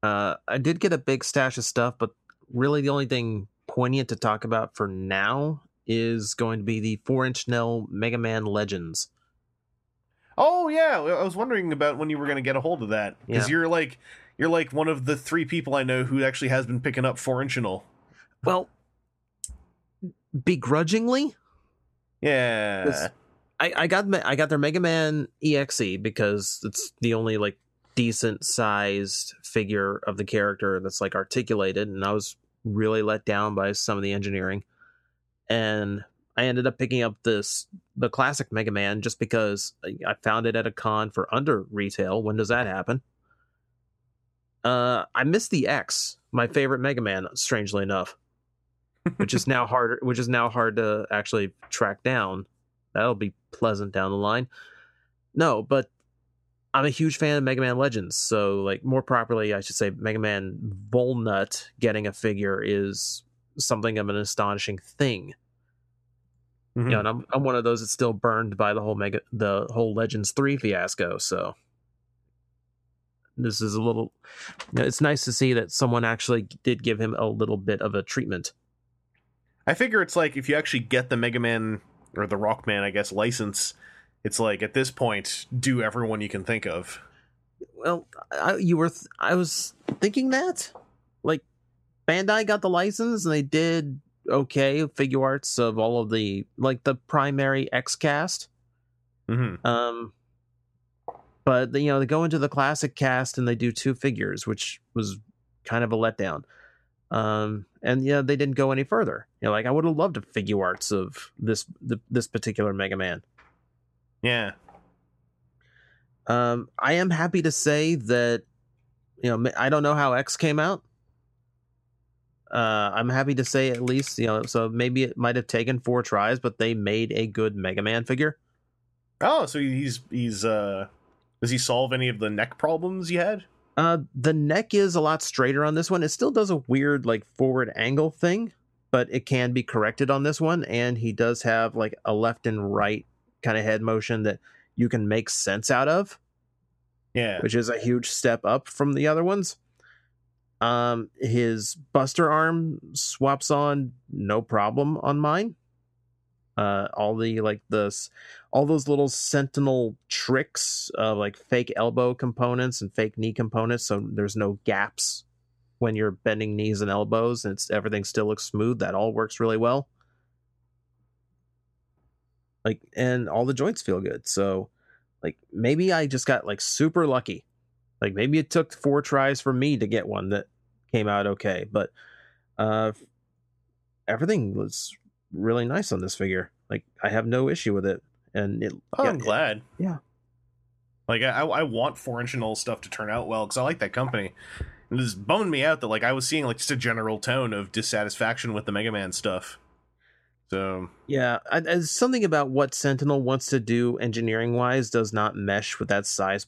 uh, I did get a big stash of stuff, but really the only thing poignant to talk about for now is going to be the four inch-nel Mega Man Legends. Oh yeah, I was wondering about when you were gonna get a hold of that because Yeah. you're like you're like one of the three people I know who actually has been picking up four inch-nel. Well, begrudgingly, Yeah, I, I got I got their Mega Man EXE because it's the only like decent sized figure of the character that's like articulated, and I was really let down by some of the engineering. And I ended up picking up this the classic Mega Man just because I- found it at a con for under retail. When does that happen? Uh, I missed the X, my favorite Mega Man, strangely enough, which is now harder, which is now hard to actually track down. That'll be pleasant down the line. No, but I'm a huge fan of Mega Man Legends, so like more properly, I should say Mega Man Volnut getting a figure is something of an astonishing thing. Mhm. You know, and I'm I'm one of those that's still burned by the whole Mega the whole Legends three fiasco. So this is a little. You know, it's nice to see that someone actually did give him a little bit of a treatment. I figure it's like if you actually get the Mega Man or the Rockman, I guess, license, it's like at this point, do everyone you can think of. Well, I, you were. Th- I was thinking that, like, Bandai got the license and they did okay Figuarts of all of the like the primary X cast. hmm Um, but you know they go into the classic cast and they do two figures, which was kind of a letdown. Um, and yeah, they didn't go any further. You know, like I would have loved a Figuarts of this the, this particular Mega Man. Yeah. Um, I am happy to say that you know I don't know how X came out. Uh, I'm happy to say at least you know so maybe it might have taken four tries, but they made a good Mega Man figure. Oh, so he's he's uh does he solve any of the neck problems you had? Uh, the neck is a lot straighter on this one. It still does a weird like forward angle thing, but it can be corrected on this one. And he does have like a left and right kind of head motion that you can make sense out of, Yeah. which is a huge step up from the other ones. Um, his Buster arm swaps on no problem on mine. Uh, all the like the s- all those little sentinel tricks of like fake elbow components and fake knee components, so there's no gaps when you're bending knees and elbows, and it's everything still looks smooth. That all works really well. Like, and all the joints feel good. So, like, maybe I just got like super lucky. Like, maybe it took four tries for me to get one that came out okay, but uh, everything was really nice on this figure. Like, I have no issue with it, and it. Oh, yeah, I'm glad. yeah. Like I, I want four inch and old stuff to turn out well because I like that company. It just bummed me out that like I was seeing like just a general tone of dissatisfaction with the Mega Man stuff. So Yeah, I- something about what Sentinel wants to do engineering wise does not mesh with that size,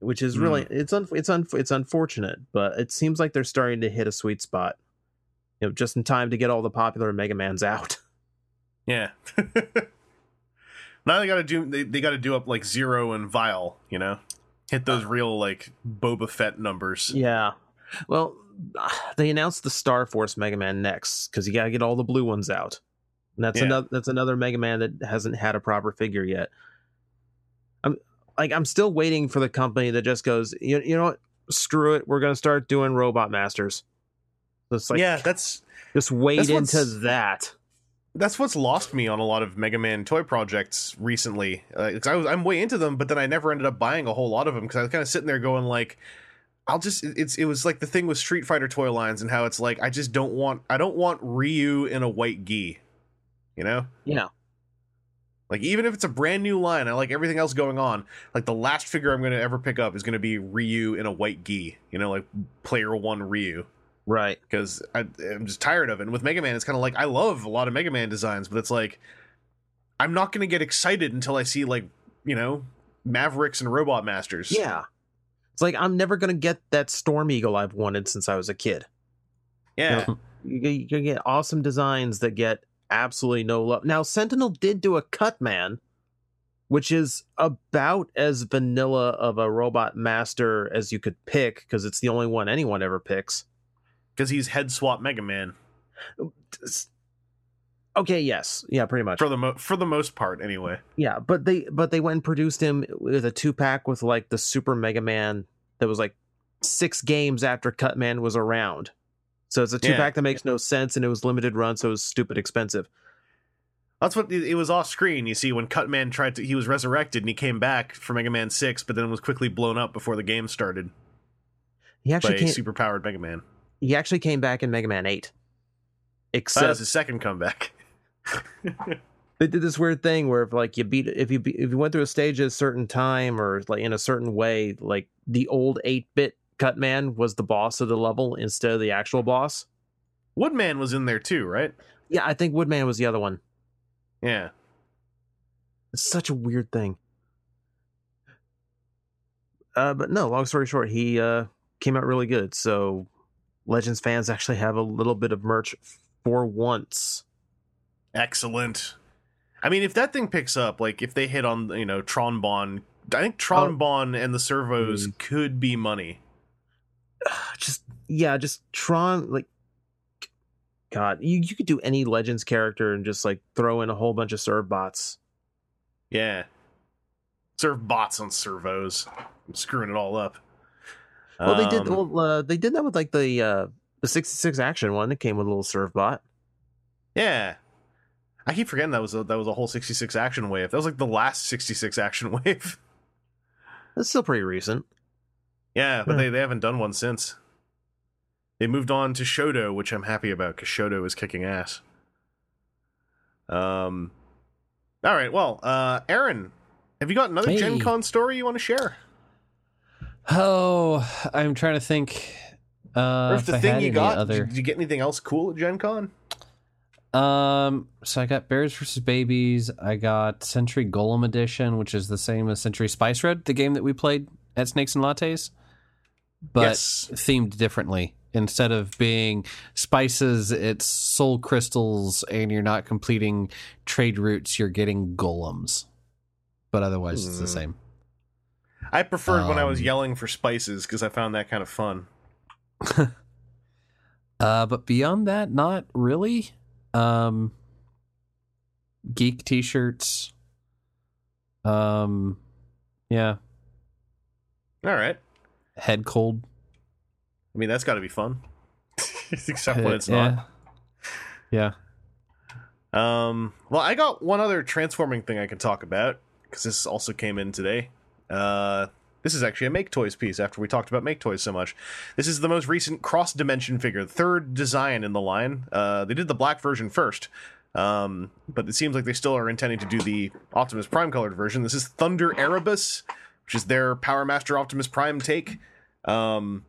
which is really mm. it's un, it's un, it's unfortunate, but it seems like they're starting to hit a sweet spot. You know, just in time to get all the popular Mega Mans out. yeah. now they got to do they, they got to do up like Zero and Vile, you know, hit those uh. real like Boba Fett numbers. yeah, well, they announced the Star Force Mega Man next because you got to get all the blue ones out. And that's Yeah. another that's another Mega Man that hasn't had a proper figure yet. I'm like I'm still waiting for the company that just goes, you, you know what? Screw it. We're gonna start doing Robot Masters. So it's like yeah, that's just wait that's into that. that's what's lost me on a lot of Mega Man toy projects recently. Uh, I was I'm way into them, but then I never ended up buying a whole lot of them because I was kind of sitting there going like, I'll just it's it was like the thing with Street Fighter toy lines and how it's like I just don't want I don't want Ryu in a white gi, you know. Yeah. Like even if it's a brand new line, I like everything else going on. Like the last figure I'm going to ever pick up is going to be Ryu in a white gi, you know, like player one Ryu Right. because I'm just tired of it. And with Mega Man, it's kind of like I love a lot of Mega Man designs, but it's like I'm not going to get excited until I see like you know Mavericks and Robot Masters. Yeah. It's like I'm never gonna get that Storm Eagle I've wanted since I was a kid. yeah, You, get- you can get awesome designs that get absolutely no love. Now, Sentinel did do a cut man, which is about as vanilla of a robot master as you could pick because it's the only one anyone ever picks. because he's head swap Mega Man Okay, yes, yeah, pretty much. for the mo- for the most part, anyway. Yeah, but they but they went and produced him with a two pack with like the Super Mega Man that was like six games after Cutman was around. So it's a two pack that makes no sense and it was limited run, so it was stupid expensive. That's what it was off screen. You see, when Cutman tried to, he was resurrected and he came back for Mega Man Six, but then was quickly blown up before the game started He actually came, super powered Mega Man. he actually came back in Mega Man Eight. That Except was his second comeback. they did this weird thing where if like you beat if you be, if you went through a stage at a certain time or like in a certain way, like the old eight bit Cutman was the boss of the level instead of the actual boss. Woodman was in there too, right? Yeah, I think Woodman was the other one. Yeah. It's such a weird thing. Uh, but no, long story short, he uh, came out really good. So Legends fans actually have a little bit of merch for once. Excellent. I mean, if that thing picks up, like if they hit on, you know, Tron Bonne, I think Tron Bonne and the servos Mm. could be money. Just yeah, just Tron like God, you, you could do any Legends character and just like throw in a whole bunch of serve bots. Yeah. Servbots on servos. I'm screwing it all up. Well, they did. Um, Well, uh, they did that with like the uh, the sixty six action one. that came with a little Servbot. Yeah. I keep forgetting that was a, that was a whole 66 action wave. That was like the last 66 action wave. That's still pretty recent. Yeah, but Yeah. they, they haven't done one since. They moved on to Shodo, which I'm happy about because Shodo is kicking ass. Um, all right. Well, uh, Aaron, have you got another Gen Con story you want to share? Oh, I'm trying to think. Uh, or if the I thing had you got, other. did you get anything else cool at Gen Con? Um, so I got Bears vs. Babies. I got Century Golem Edition, which is the same as Century Spice Road, the game that we played at Snakes and Lattes, but Yes. themed differently. instead of being spices, it's soul crystals, and you're not completing trade routes. You're getting golems, but otherwise it's the Hmm. same. I preferred when I was Um, yelling for spices because I found that kind of fun. Uh, but beyond that, not really. Um, geek T-shirts. Um, yeah, All right. Head cold. I mean, that's got to be fun. Except when it's not. Yeah. yeah. Um, well, I got one other transforming thing I can talk about because this also came in today. Uh, this is actually a Make Toys piece after we talked about Make Toys so much. This is the most recent cross dimension figure, the third design in the line. Uh, they did the black version first, um, but it seems like they still are intending to do the Optimus Prime colored version. This is Thunder Erebus, which is their Power Master Optimus Prime take. Um,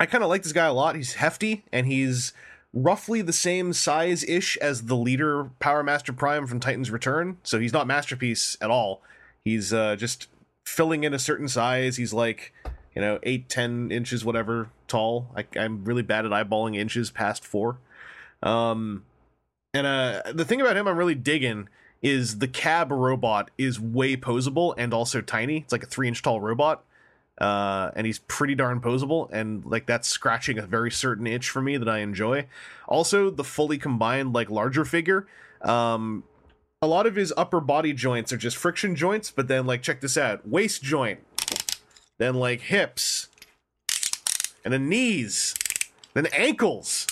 I kind of like this guy a lot. He's hefty and he's roughly the same size ish as the leader Power Master Prime from Titans Return. So he's not masterpiece at all. He's uh, just filling in a certain size. He's like, you know, eight, ten inches, whatever tall. I, I'm really bad at eyeballing inches past four. Um, and uh, the thing about him I'm really digging is the cab robot is way posable and also tiny. It's like a three inch tall robot uh, and he's pretty darn posable, and like that's scratching a very certain itch for me that I enjoy. Also, the fully combined like larger figure, um, a lot of his upper body joints are just friction joints, but then like check this out, waist joint, then like hips, and then knees, then ankles.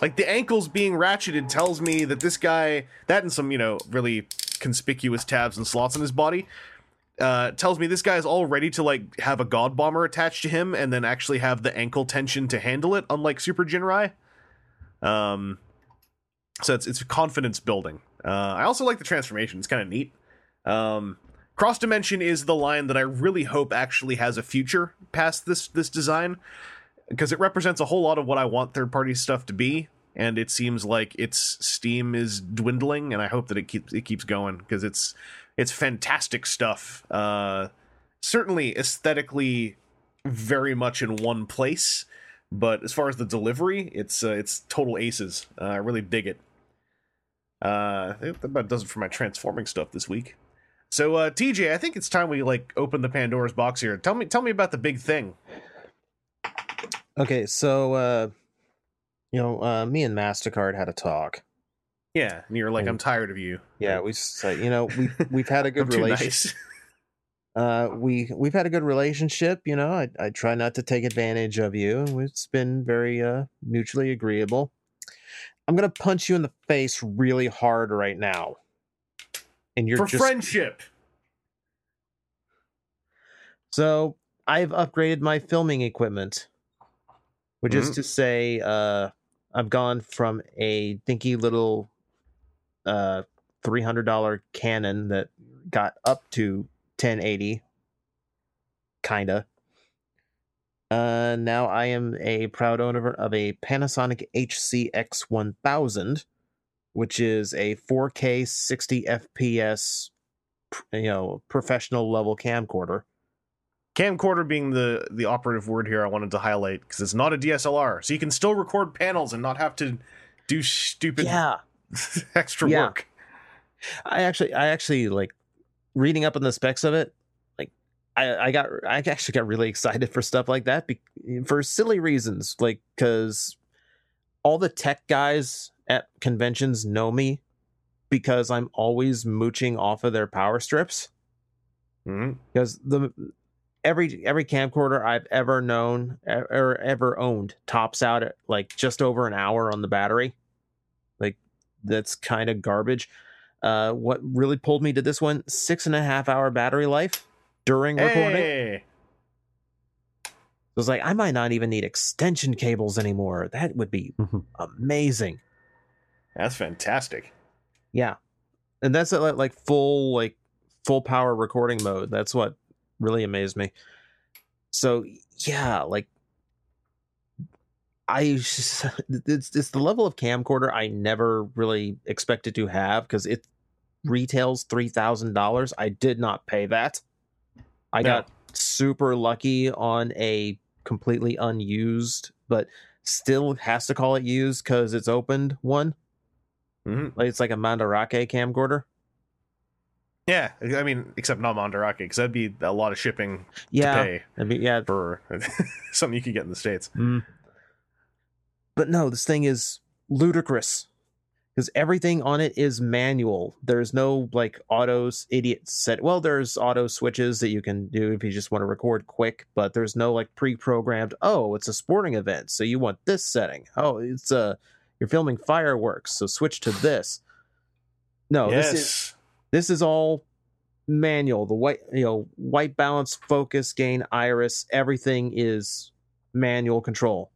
Like the ankles being ratcheted tells me that this guy, that and some you know really conspicuous tabs and slots in his body, uh, tells me this guy is all ready to like have a Godbomber attached to him and then actually have the ankle tension to handle it, unlike Super Jinrai. Um, so it's it's confidence building. Uh, I also like the transformation; it's kind of neat. Um, Cross Dimension is the line that I really hope actually has a future past this this design because it represents a whole lot of what I want third party stuff to be. And it seems like its steam is dwindling, and I hope that it keeps it keeps going because it's it's fantastic stuff. Uh, certainly aesthetically, very much in one place, but as far as the delivery, it's uh, it's total aces. Uh, I really dig it. Uh, that about does it for my transforming stuff this week. So, uh, TJ, I think it's time we like open the Pandora's box here. Tell me, tell me about the big thing. Okay, so uh you know, uh me and Mastercard had a talk. Yeah, and you're like, Oh. I'm tired of you. Yeah, we said, you know, we we've had a good relationship. nice. Uh we we've had a good relationship, you know. I I try not to take advantage of you. It's been very uh mutually agreeable. I'm going to punch you in the face really hard right now. And you're for just friendship. So I've upgraded my filming equipment, which is Mhm. to say, uh, I've gone from a dinky little uh, $300 Canon that got up to 1080, kinda. Uh, now I am a proud owner of a Panasonic HCX1000, which is a 4K 60 FPS, you know, professional level camcorder. Camcorder being the the operative word here, I wanted to highlight because it's not a DSLR, so you can still record panels and not have to do stupid Yeah. extra Yeah. work. I actually, I actually like reading up on the specs of it. Like, I, I got, I actually got really excited for stuff like that be, for silly reasons. Like, because all the tech guys at conventions know me because I'm always mooching off of their power strips. hmm Because the every every camcorder I've ever known or ever owned tops out at like just over an hour on the battery. Like that's kind of garbage. Uh, what really pulled me to this one? Six and a half hour battery life during recording. Hey, I was like, I might not even need extension cables anymore. That would be Mhm. amazing. that's fantastic. Yeah, and that's at like, like full like full power recording mode. That's what really amazed me. So yeah, like I it's it's the level of camcorder I never really expected to have because it retails three thousand dollars. I did not pay that. I No. got super lucky on a completely unused, but still has to call it used because it's opened one. Mhm. Like it's like a Mandarake camcorder. Yeah, I mean, except not Mandarake, because that'd be a lot of shipping Yeah, to pay I mean, yeah, for something you could get in the states. Mm. But no, this thing is ludicrous because everything on it is manual. There's no like autos idiot set. Well, there's auto switches that you can do if you just want to record quick, but there's no like pre-programmed. Oh, it's a sporting event, so you want this setting. Oh, it's a you're filming fireworks, so switch to this. No, yes, this is this is all manual. The white, you know, white balance, focus, gain, iris, everything is manual control.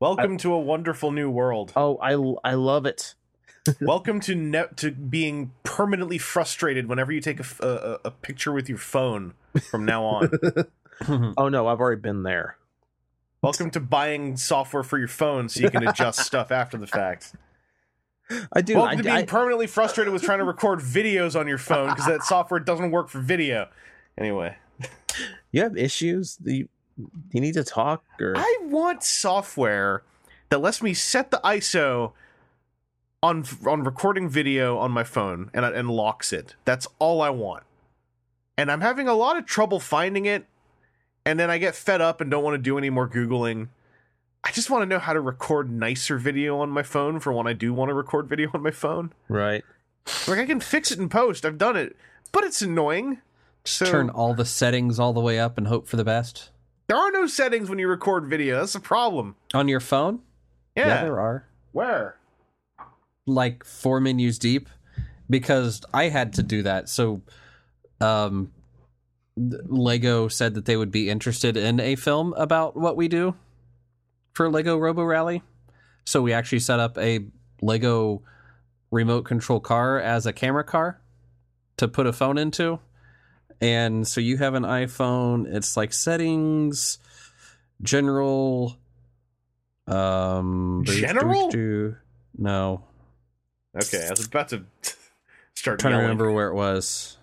welcome to a wonderful new world. Oh, I I love it. welcome to ne- to being permanently frustrated whenever you take a a picture with your phone from now on. Oh no, I've already been there. welcome to buying software for your phone so you can adjust stuff after the fact. I do. Welcome I, to being I- permanently frustrated with trying to record videos on your phone because that software doesn't work for video. Anyway, you have issues. Do you, you need to talk or I want software that lets me set the ISO on on recording video on my phone and and locks it. That's all I want. And I'm having a lot of trouble finding it. And then I get fed up and don't want to do any more googling. I just want to know how to record nicer video on my phone for when I do want to record video on my phone. right? Like I can fix it in post. I've done it, but it's annoying. So Turn all the settings all the way up and hope for the best. there are no settings when you record video. That's a problem. On your phone? Yeah. there are. Where? Like four menus deep because I had to do that. So um Lego said that they would be interested in a film about what we do for Lego Robo Rally. So we actually set up a Lego remote control car as a camera car to put a phone into. And so you have an iPhone, it's like settings, general um General? no. Okay, I was about to start trying to remember where it was.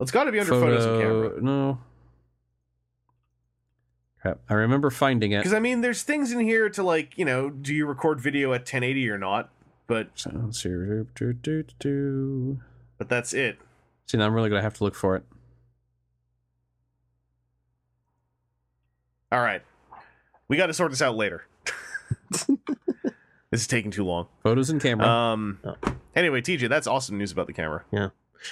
It's got to be under photos and camera. No. Crap. I remember finding it. Because I mean, there's things in here to like, you know, do you record video at 1080 or not? But Sounds here. Do, do, do, do. but that's it. See, now I'm really gonna have to look for it. All right, we got to sort this out later. this is taking too long. Photos and camera. Um. Oh. Anyway, TJ, that's awesome news about the camera. Yeah.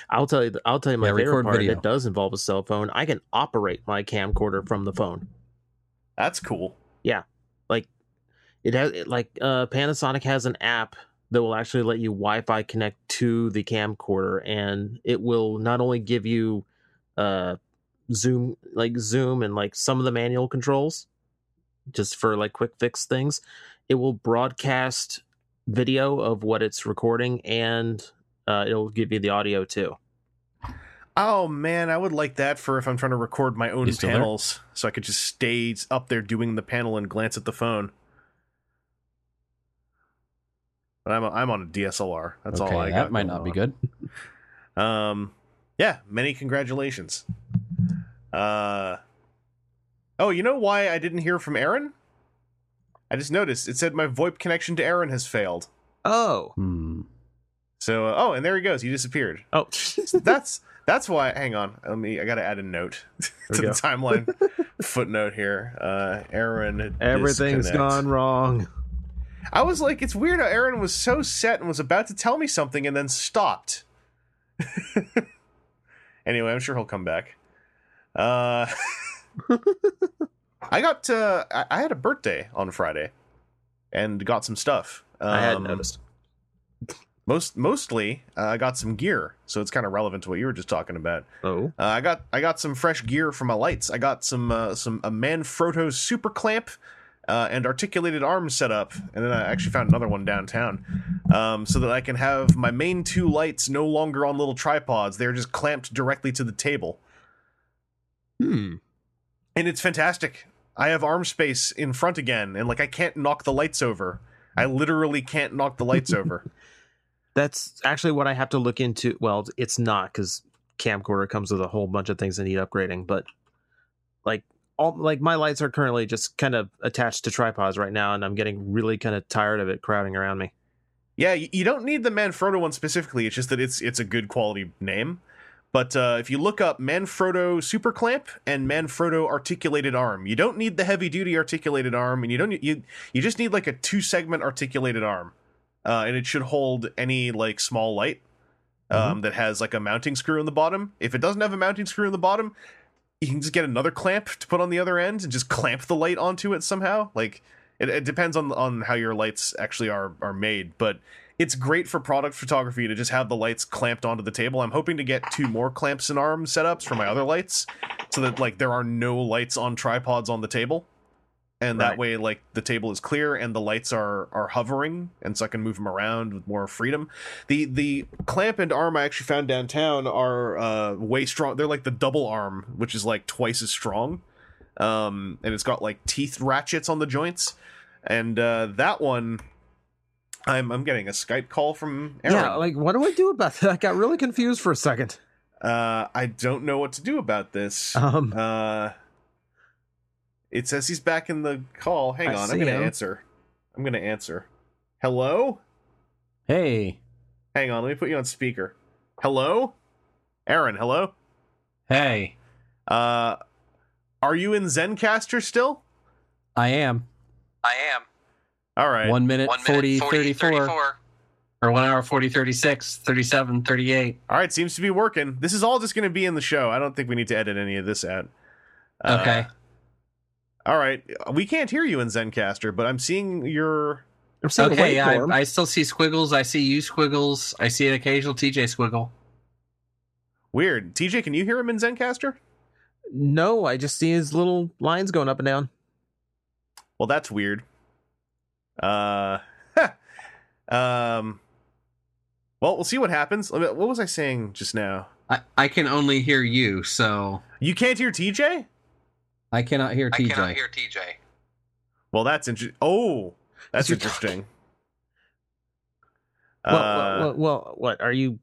I'll tell you. I'll tell you my Yeah, favorite record part. video. It does involve a cell phone. I can operate my camcorder from the phone. That's cool. Yeah. Like It has it, like uh, Panasonic has an app that will actually let you Wi-Fi connect to the camcorder, and it will not only give you uh, zoom, like zoom, and like some of the manual controls, just for like quick fix things. It will broadcast video of what it's recording, and uh, it'll give you the audio too. Oh man, I would like that for if I'm trying to record my own You still there? panels, so I could just stay up there doing the panel and glance at the phone. But I'm I'm on a DSLR. That's okay, all I got. that might going not be good. Um, yeah, many congratulations. Uh, oh, you know why I didn't hear from Aaron? I just noticed it said my VoIP connection to Aaron has failed. Oh, Hmm. So, uh, oh, and there he goes. He disappeared. oh, That's that's why. Hang on, let me. I gotta add a note to the timeline footnote here. Uh, Aaron, everything's disconnect. gone wrong. I was like, it's weird how Aaron was so set and was about to tell me something and then stopped. anyway, I'm sure he'll come back. Uh, I got uh, I, I had a birthday on Friday and got some stuff. Um, I hadn't noticed. Most mostly, uh, I got some gear, so it's kind of relevant to what you were just talking about. Oh, Uh, I got I got some fresh gear for my lights. I got some uh, some a Manfrotto super clamp uh, and articulated arm setup, and then I actually found another one downtown, um, so that I can have my main two lights no longer on little tripods. They're just clamped directly to the table, hmm. and it's fantastic. I have arm space in front again, and like I can't knock the lights over. I literally can't knock the lights over. That's actually what I have to look into. Well, it's not because camcorder comes with a whole bunch of things that need upgrading. But like, all like my lights are currently just kind of attached to tripods right now, and I'm getting really kind of tired of it crowding around me. Yeah, you don't need the Manfrotto one specifically. It's just that it's it's a good quality name. But uh, if you look up Manfrotto Super Clamp and Manfrotto Articulated Arm, you don't need the heavy duty articulated arm, and you don't you you just need like a two segment articulated arm, uh, and it should hold any like small light um, that has like a mounting screw in the bottom. If it doesn't have a mounting screw in the bottom, you can just get another clamp to put on the other end and just clamp the light onto it somehow. Like it, it depends on on how your lights actually are are made, but it's great for product photography to just have the lights clamped onto the table. I'm hoping to get two more clamps and arm setups for my other lights, so that like there are no lights on tripods on the table, and that way like the table is clear and the lights are are hovering, and so I can move them around with more freedom. The the clamp and arm I actually found downtown are uh, way strong. They're like the double arm, which is like twice as strong, um, and it's got like teeth ratchets on the joints, and uh, that one. I'm I'm getting a Skype call from Aaron. Yeah, like what do I do about that? I got really confused for a second. Uh, I don't know what to do about this. Um, Uh, it says he's back in the call. Hang I on, I'm gonna him. answer. I'm gonna answer. Hello? Hey, Hang on, let me put you on speaker. Hello? Aaron, hello? hey, Uh, are you in Zencastr still? I am I am. All right. one minute, One 40, minute, 40, 34, 34. or one hour 40, 36, 37, 38. All right, seems to be working. This is all just gonna be in the show. I don't think we need to edit any of this out. Uh, Okay. All right. We can't hear you in Zencastr, but I'm seeing your. I'm seeing Okay, a I, waveform. I still see squiggles. I see you squiggles. I see an occasional TJ squiggle. Weird. TJ, can you hear him in Zencastr? No, I just see his little lines going up and down. Well, that's weird. Uh, um, well, we'll see what happens. What was I saying just now? I, I can only hear you, so You can't hear TJ? I cannot hear TJ. I TJ. cannot hear TJ. Well, that's interesting. Oh, that's interesting. Well, Uh, well, well, well, what are you?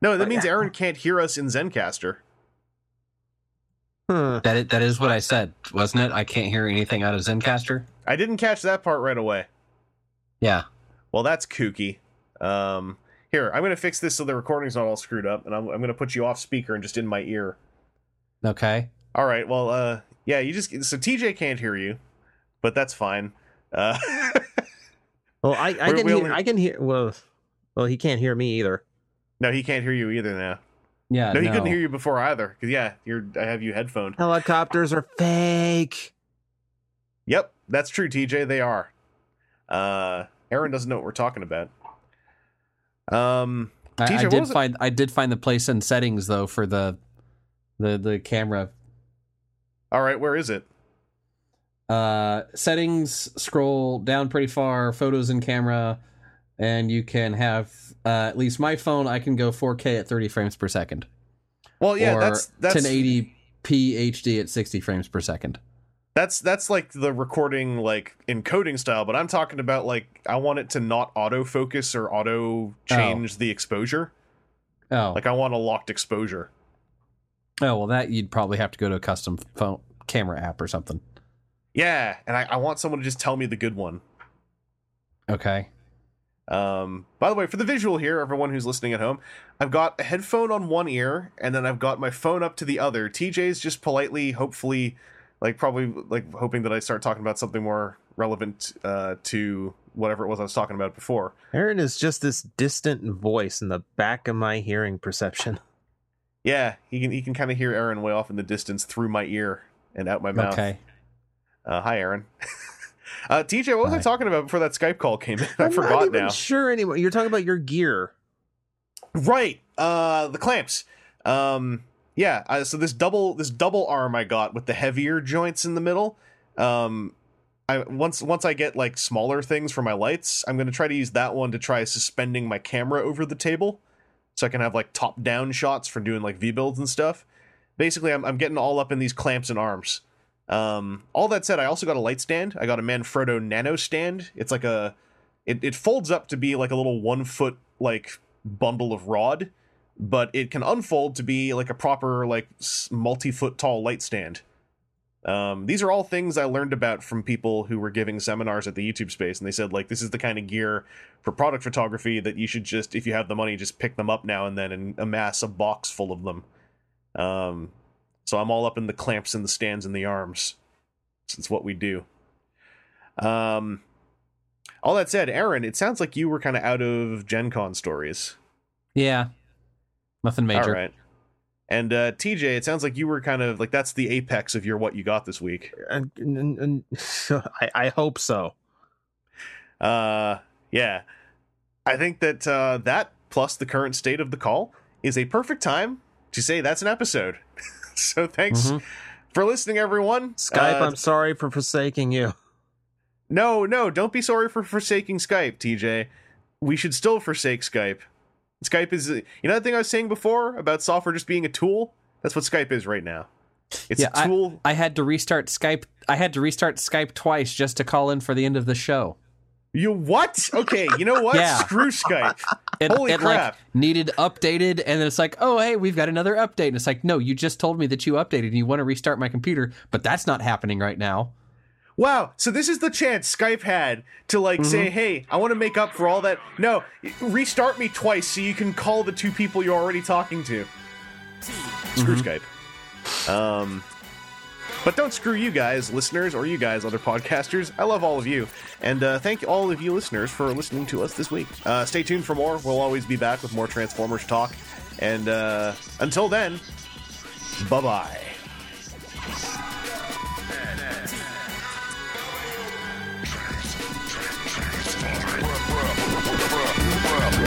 no, that means Aaron can't hear us in Zencastr. Huh. That is, that is what I said, wasn't it? I can't hear anything out of Zencastr. I didn't catch that part right away. Yeah. Well, that's kooky. Um, here, I'm going to fix this so the recording's not all screwed up, and I'm, I'm going to put you off speaker and just in my ear. Okay. All right. Well, uh, yeah, you just so TJ can't hear you, but that's fine. Uh, Well, I, I can we hear. only- I can hear. Well, well, he can't hear me either. no, he can't hear you either now. Yeah. no, he couldn't hear you before either. Cause yeah, you're. I have you headphoned. Helicopters are fake. Yep, that's true, TJ. They are. Uh, Aaron doesn't know what we're talking about. Um, I, TJ, I what did was it- find I did find the place in settings though for the the the camera all right, where is it? uh settings scroll down pretty far photos and camera and you can have uh at least my phone i can go 4k at 30 frames per second Well, yeah, that's that's 1080p hd at 60 frames per second that's that's like the recording like encoding style. But I'm talking about like I want it to not autofocus or auto change the exposure. oh Like I want a locked exposure. Oh well that you'd probably have to go to a custom phone camera app or something Yeah, and I, I want someone to just tell me the good one. okay Um, by the way, for the visual here, everyone who's listening at home, I've got a headphone on one ear, and then I've got my phone up to the other. TJ's just politely, hopefully, like probably like hoping that I start talking about something more relevant uh, to whatever it was I was talking about before. Aaron is just this distant voice in the back of my hearing perception. Yeah, he can he can kind of hear Aaron way off in the distance through my ear and out my mouth. okay Uh, hi, Aaron. uh, TJ, what was I talking about before that Skype call came in? I I'm forgot not even now. Sure. anyway, You're talking about your gear. Right. Uh the clamps. Um yeah, uh, so this double this double arm I got with the heavier joints in the middle. Um I once once I get like smaller things for my lights, I'm going to try to use that one to try suspending my camera over the table so I can have like top down shots for doing like V builds and stuff. Basically, I'm I'm getting all up in these clamps and arms. Um all that said, I also got a light stand. I got a Manfrotto Nano stand. It's like a it, it folds up to be like a little one foot like bundle of rod but it can unfold to be like a proper like multi-foot tall light stand Um, these are all things I learned about from people who were giving seminars at the YouTube space, and they said like this is the kind of gear for product photography that you should just, if you have the money, just pick them up now and then and amass a box full of them. Um, so I'm all up in the clamps and the stands and the arms. It's what we do. Um, all that said, Aaron, it sounds like you were kind of out of Gen Con stories. Yeah. Nothing major. All right. And uh, TJ, it sounds like you were kind of like that's the apex of your what you got this week. And, and- and- I, I hope so. Uh, yeah, I think that uh, that plus the current state of the call is a perfect time to say that's an episode. so thanks Mhm. for listening, everyone. Skype, Uh, I'm sorry for forsaking you. no, no, don't be sorry for forsaking Skype, TJ. We should still forsake Skype. Skype is, you know, that thing I was saying before about software just being a tool. That's what Skype is right now. It's Yeah, a tool. I had to restart Skype. I had to restart Skype twice just to call in for the end of the show. You what? Okay, you know what? Yeah. Screw Skype. It, Holy it crap. like needed updated, and then it's like, oh hey, we've got another update, and it's like, no, you just told me that you updated, and you want to restart my computer, but that's not happening right now. Wow, so this is the chance Skype had to like say, "Hey, I want to make up for all that." No, restart me twice so you can call the two people you're already talking to. Screw Skype. Um, but don't screw you guys, listeners, or you guys, other podcasters. I love all of you, and uh, thank all of you listeners for listening to us this week. Uh, stay tuned for more. We'll always be back with more Transformers talk, and uh, until then, bye bye. Add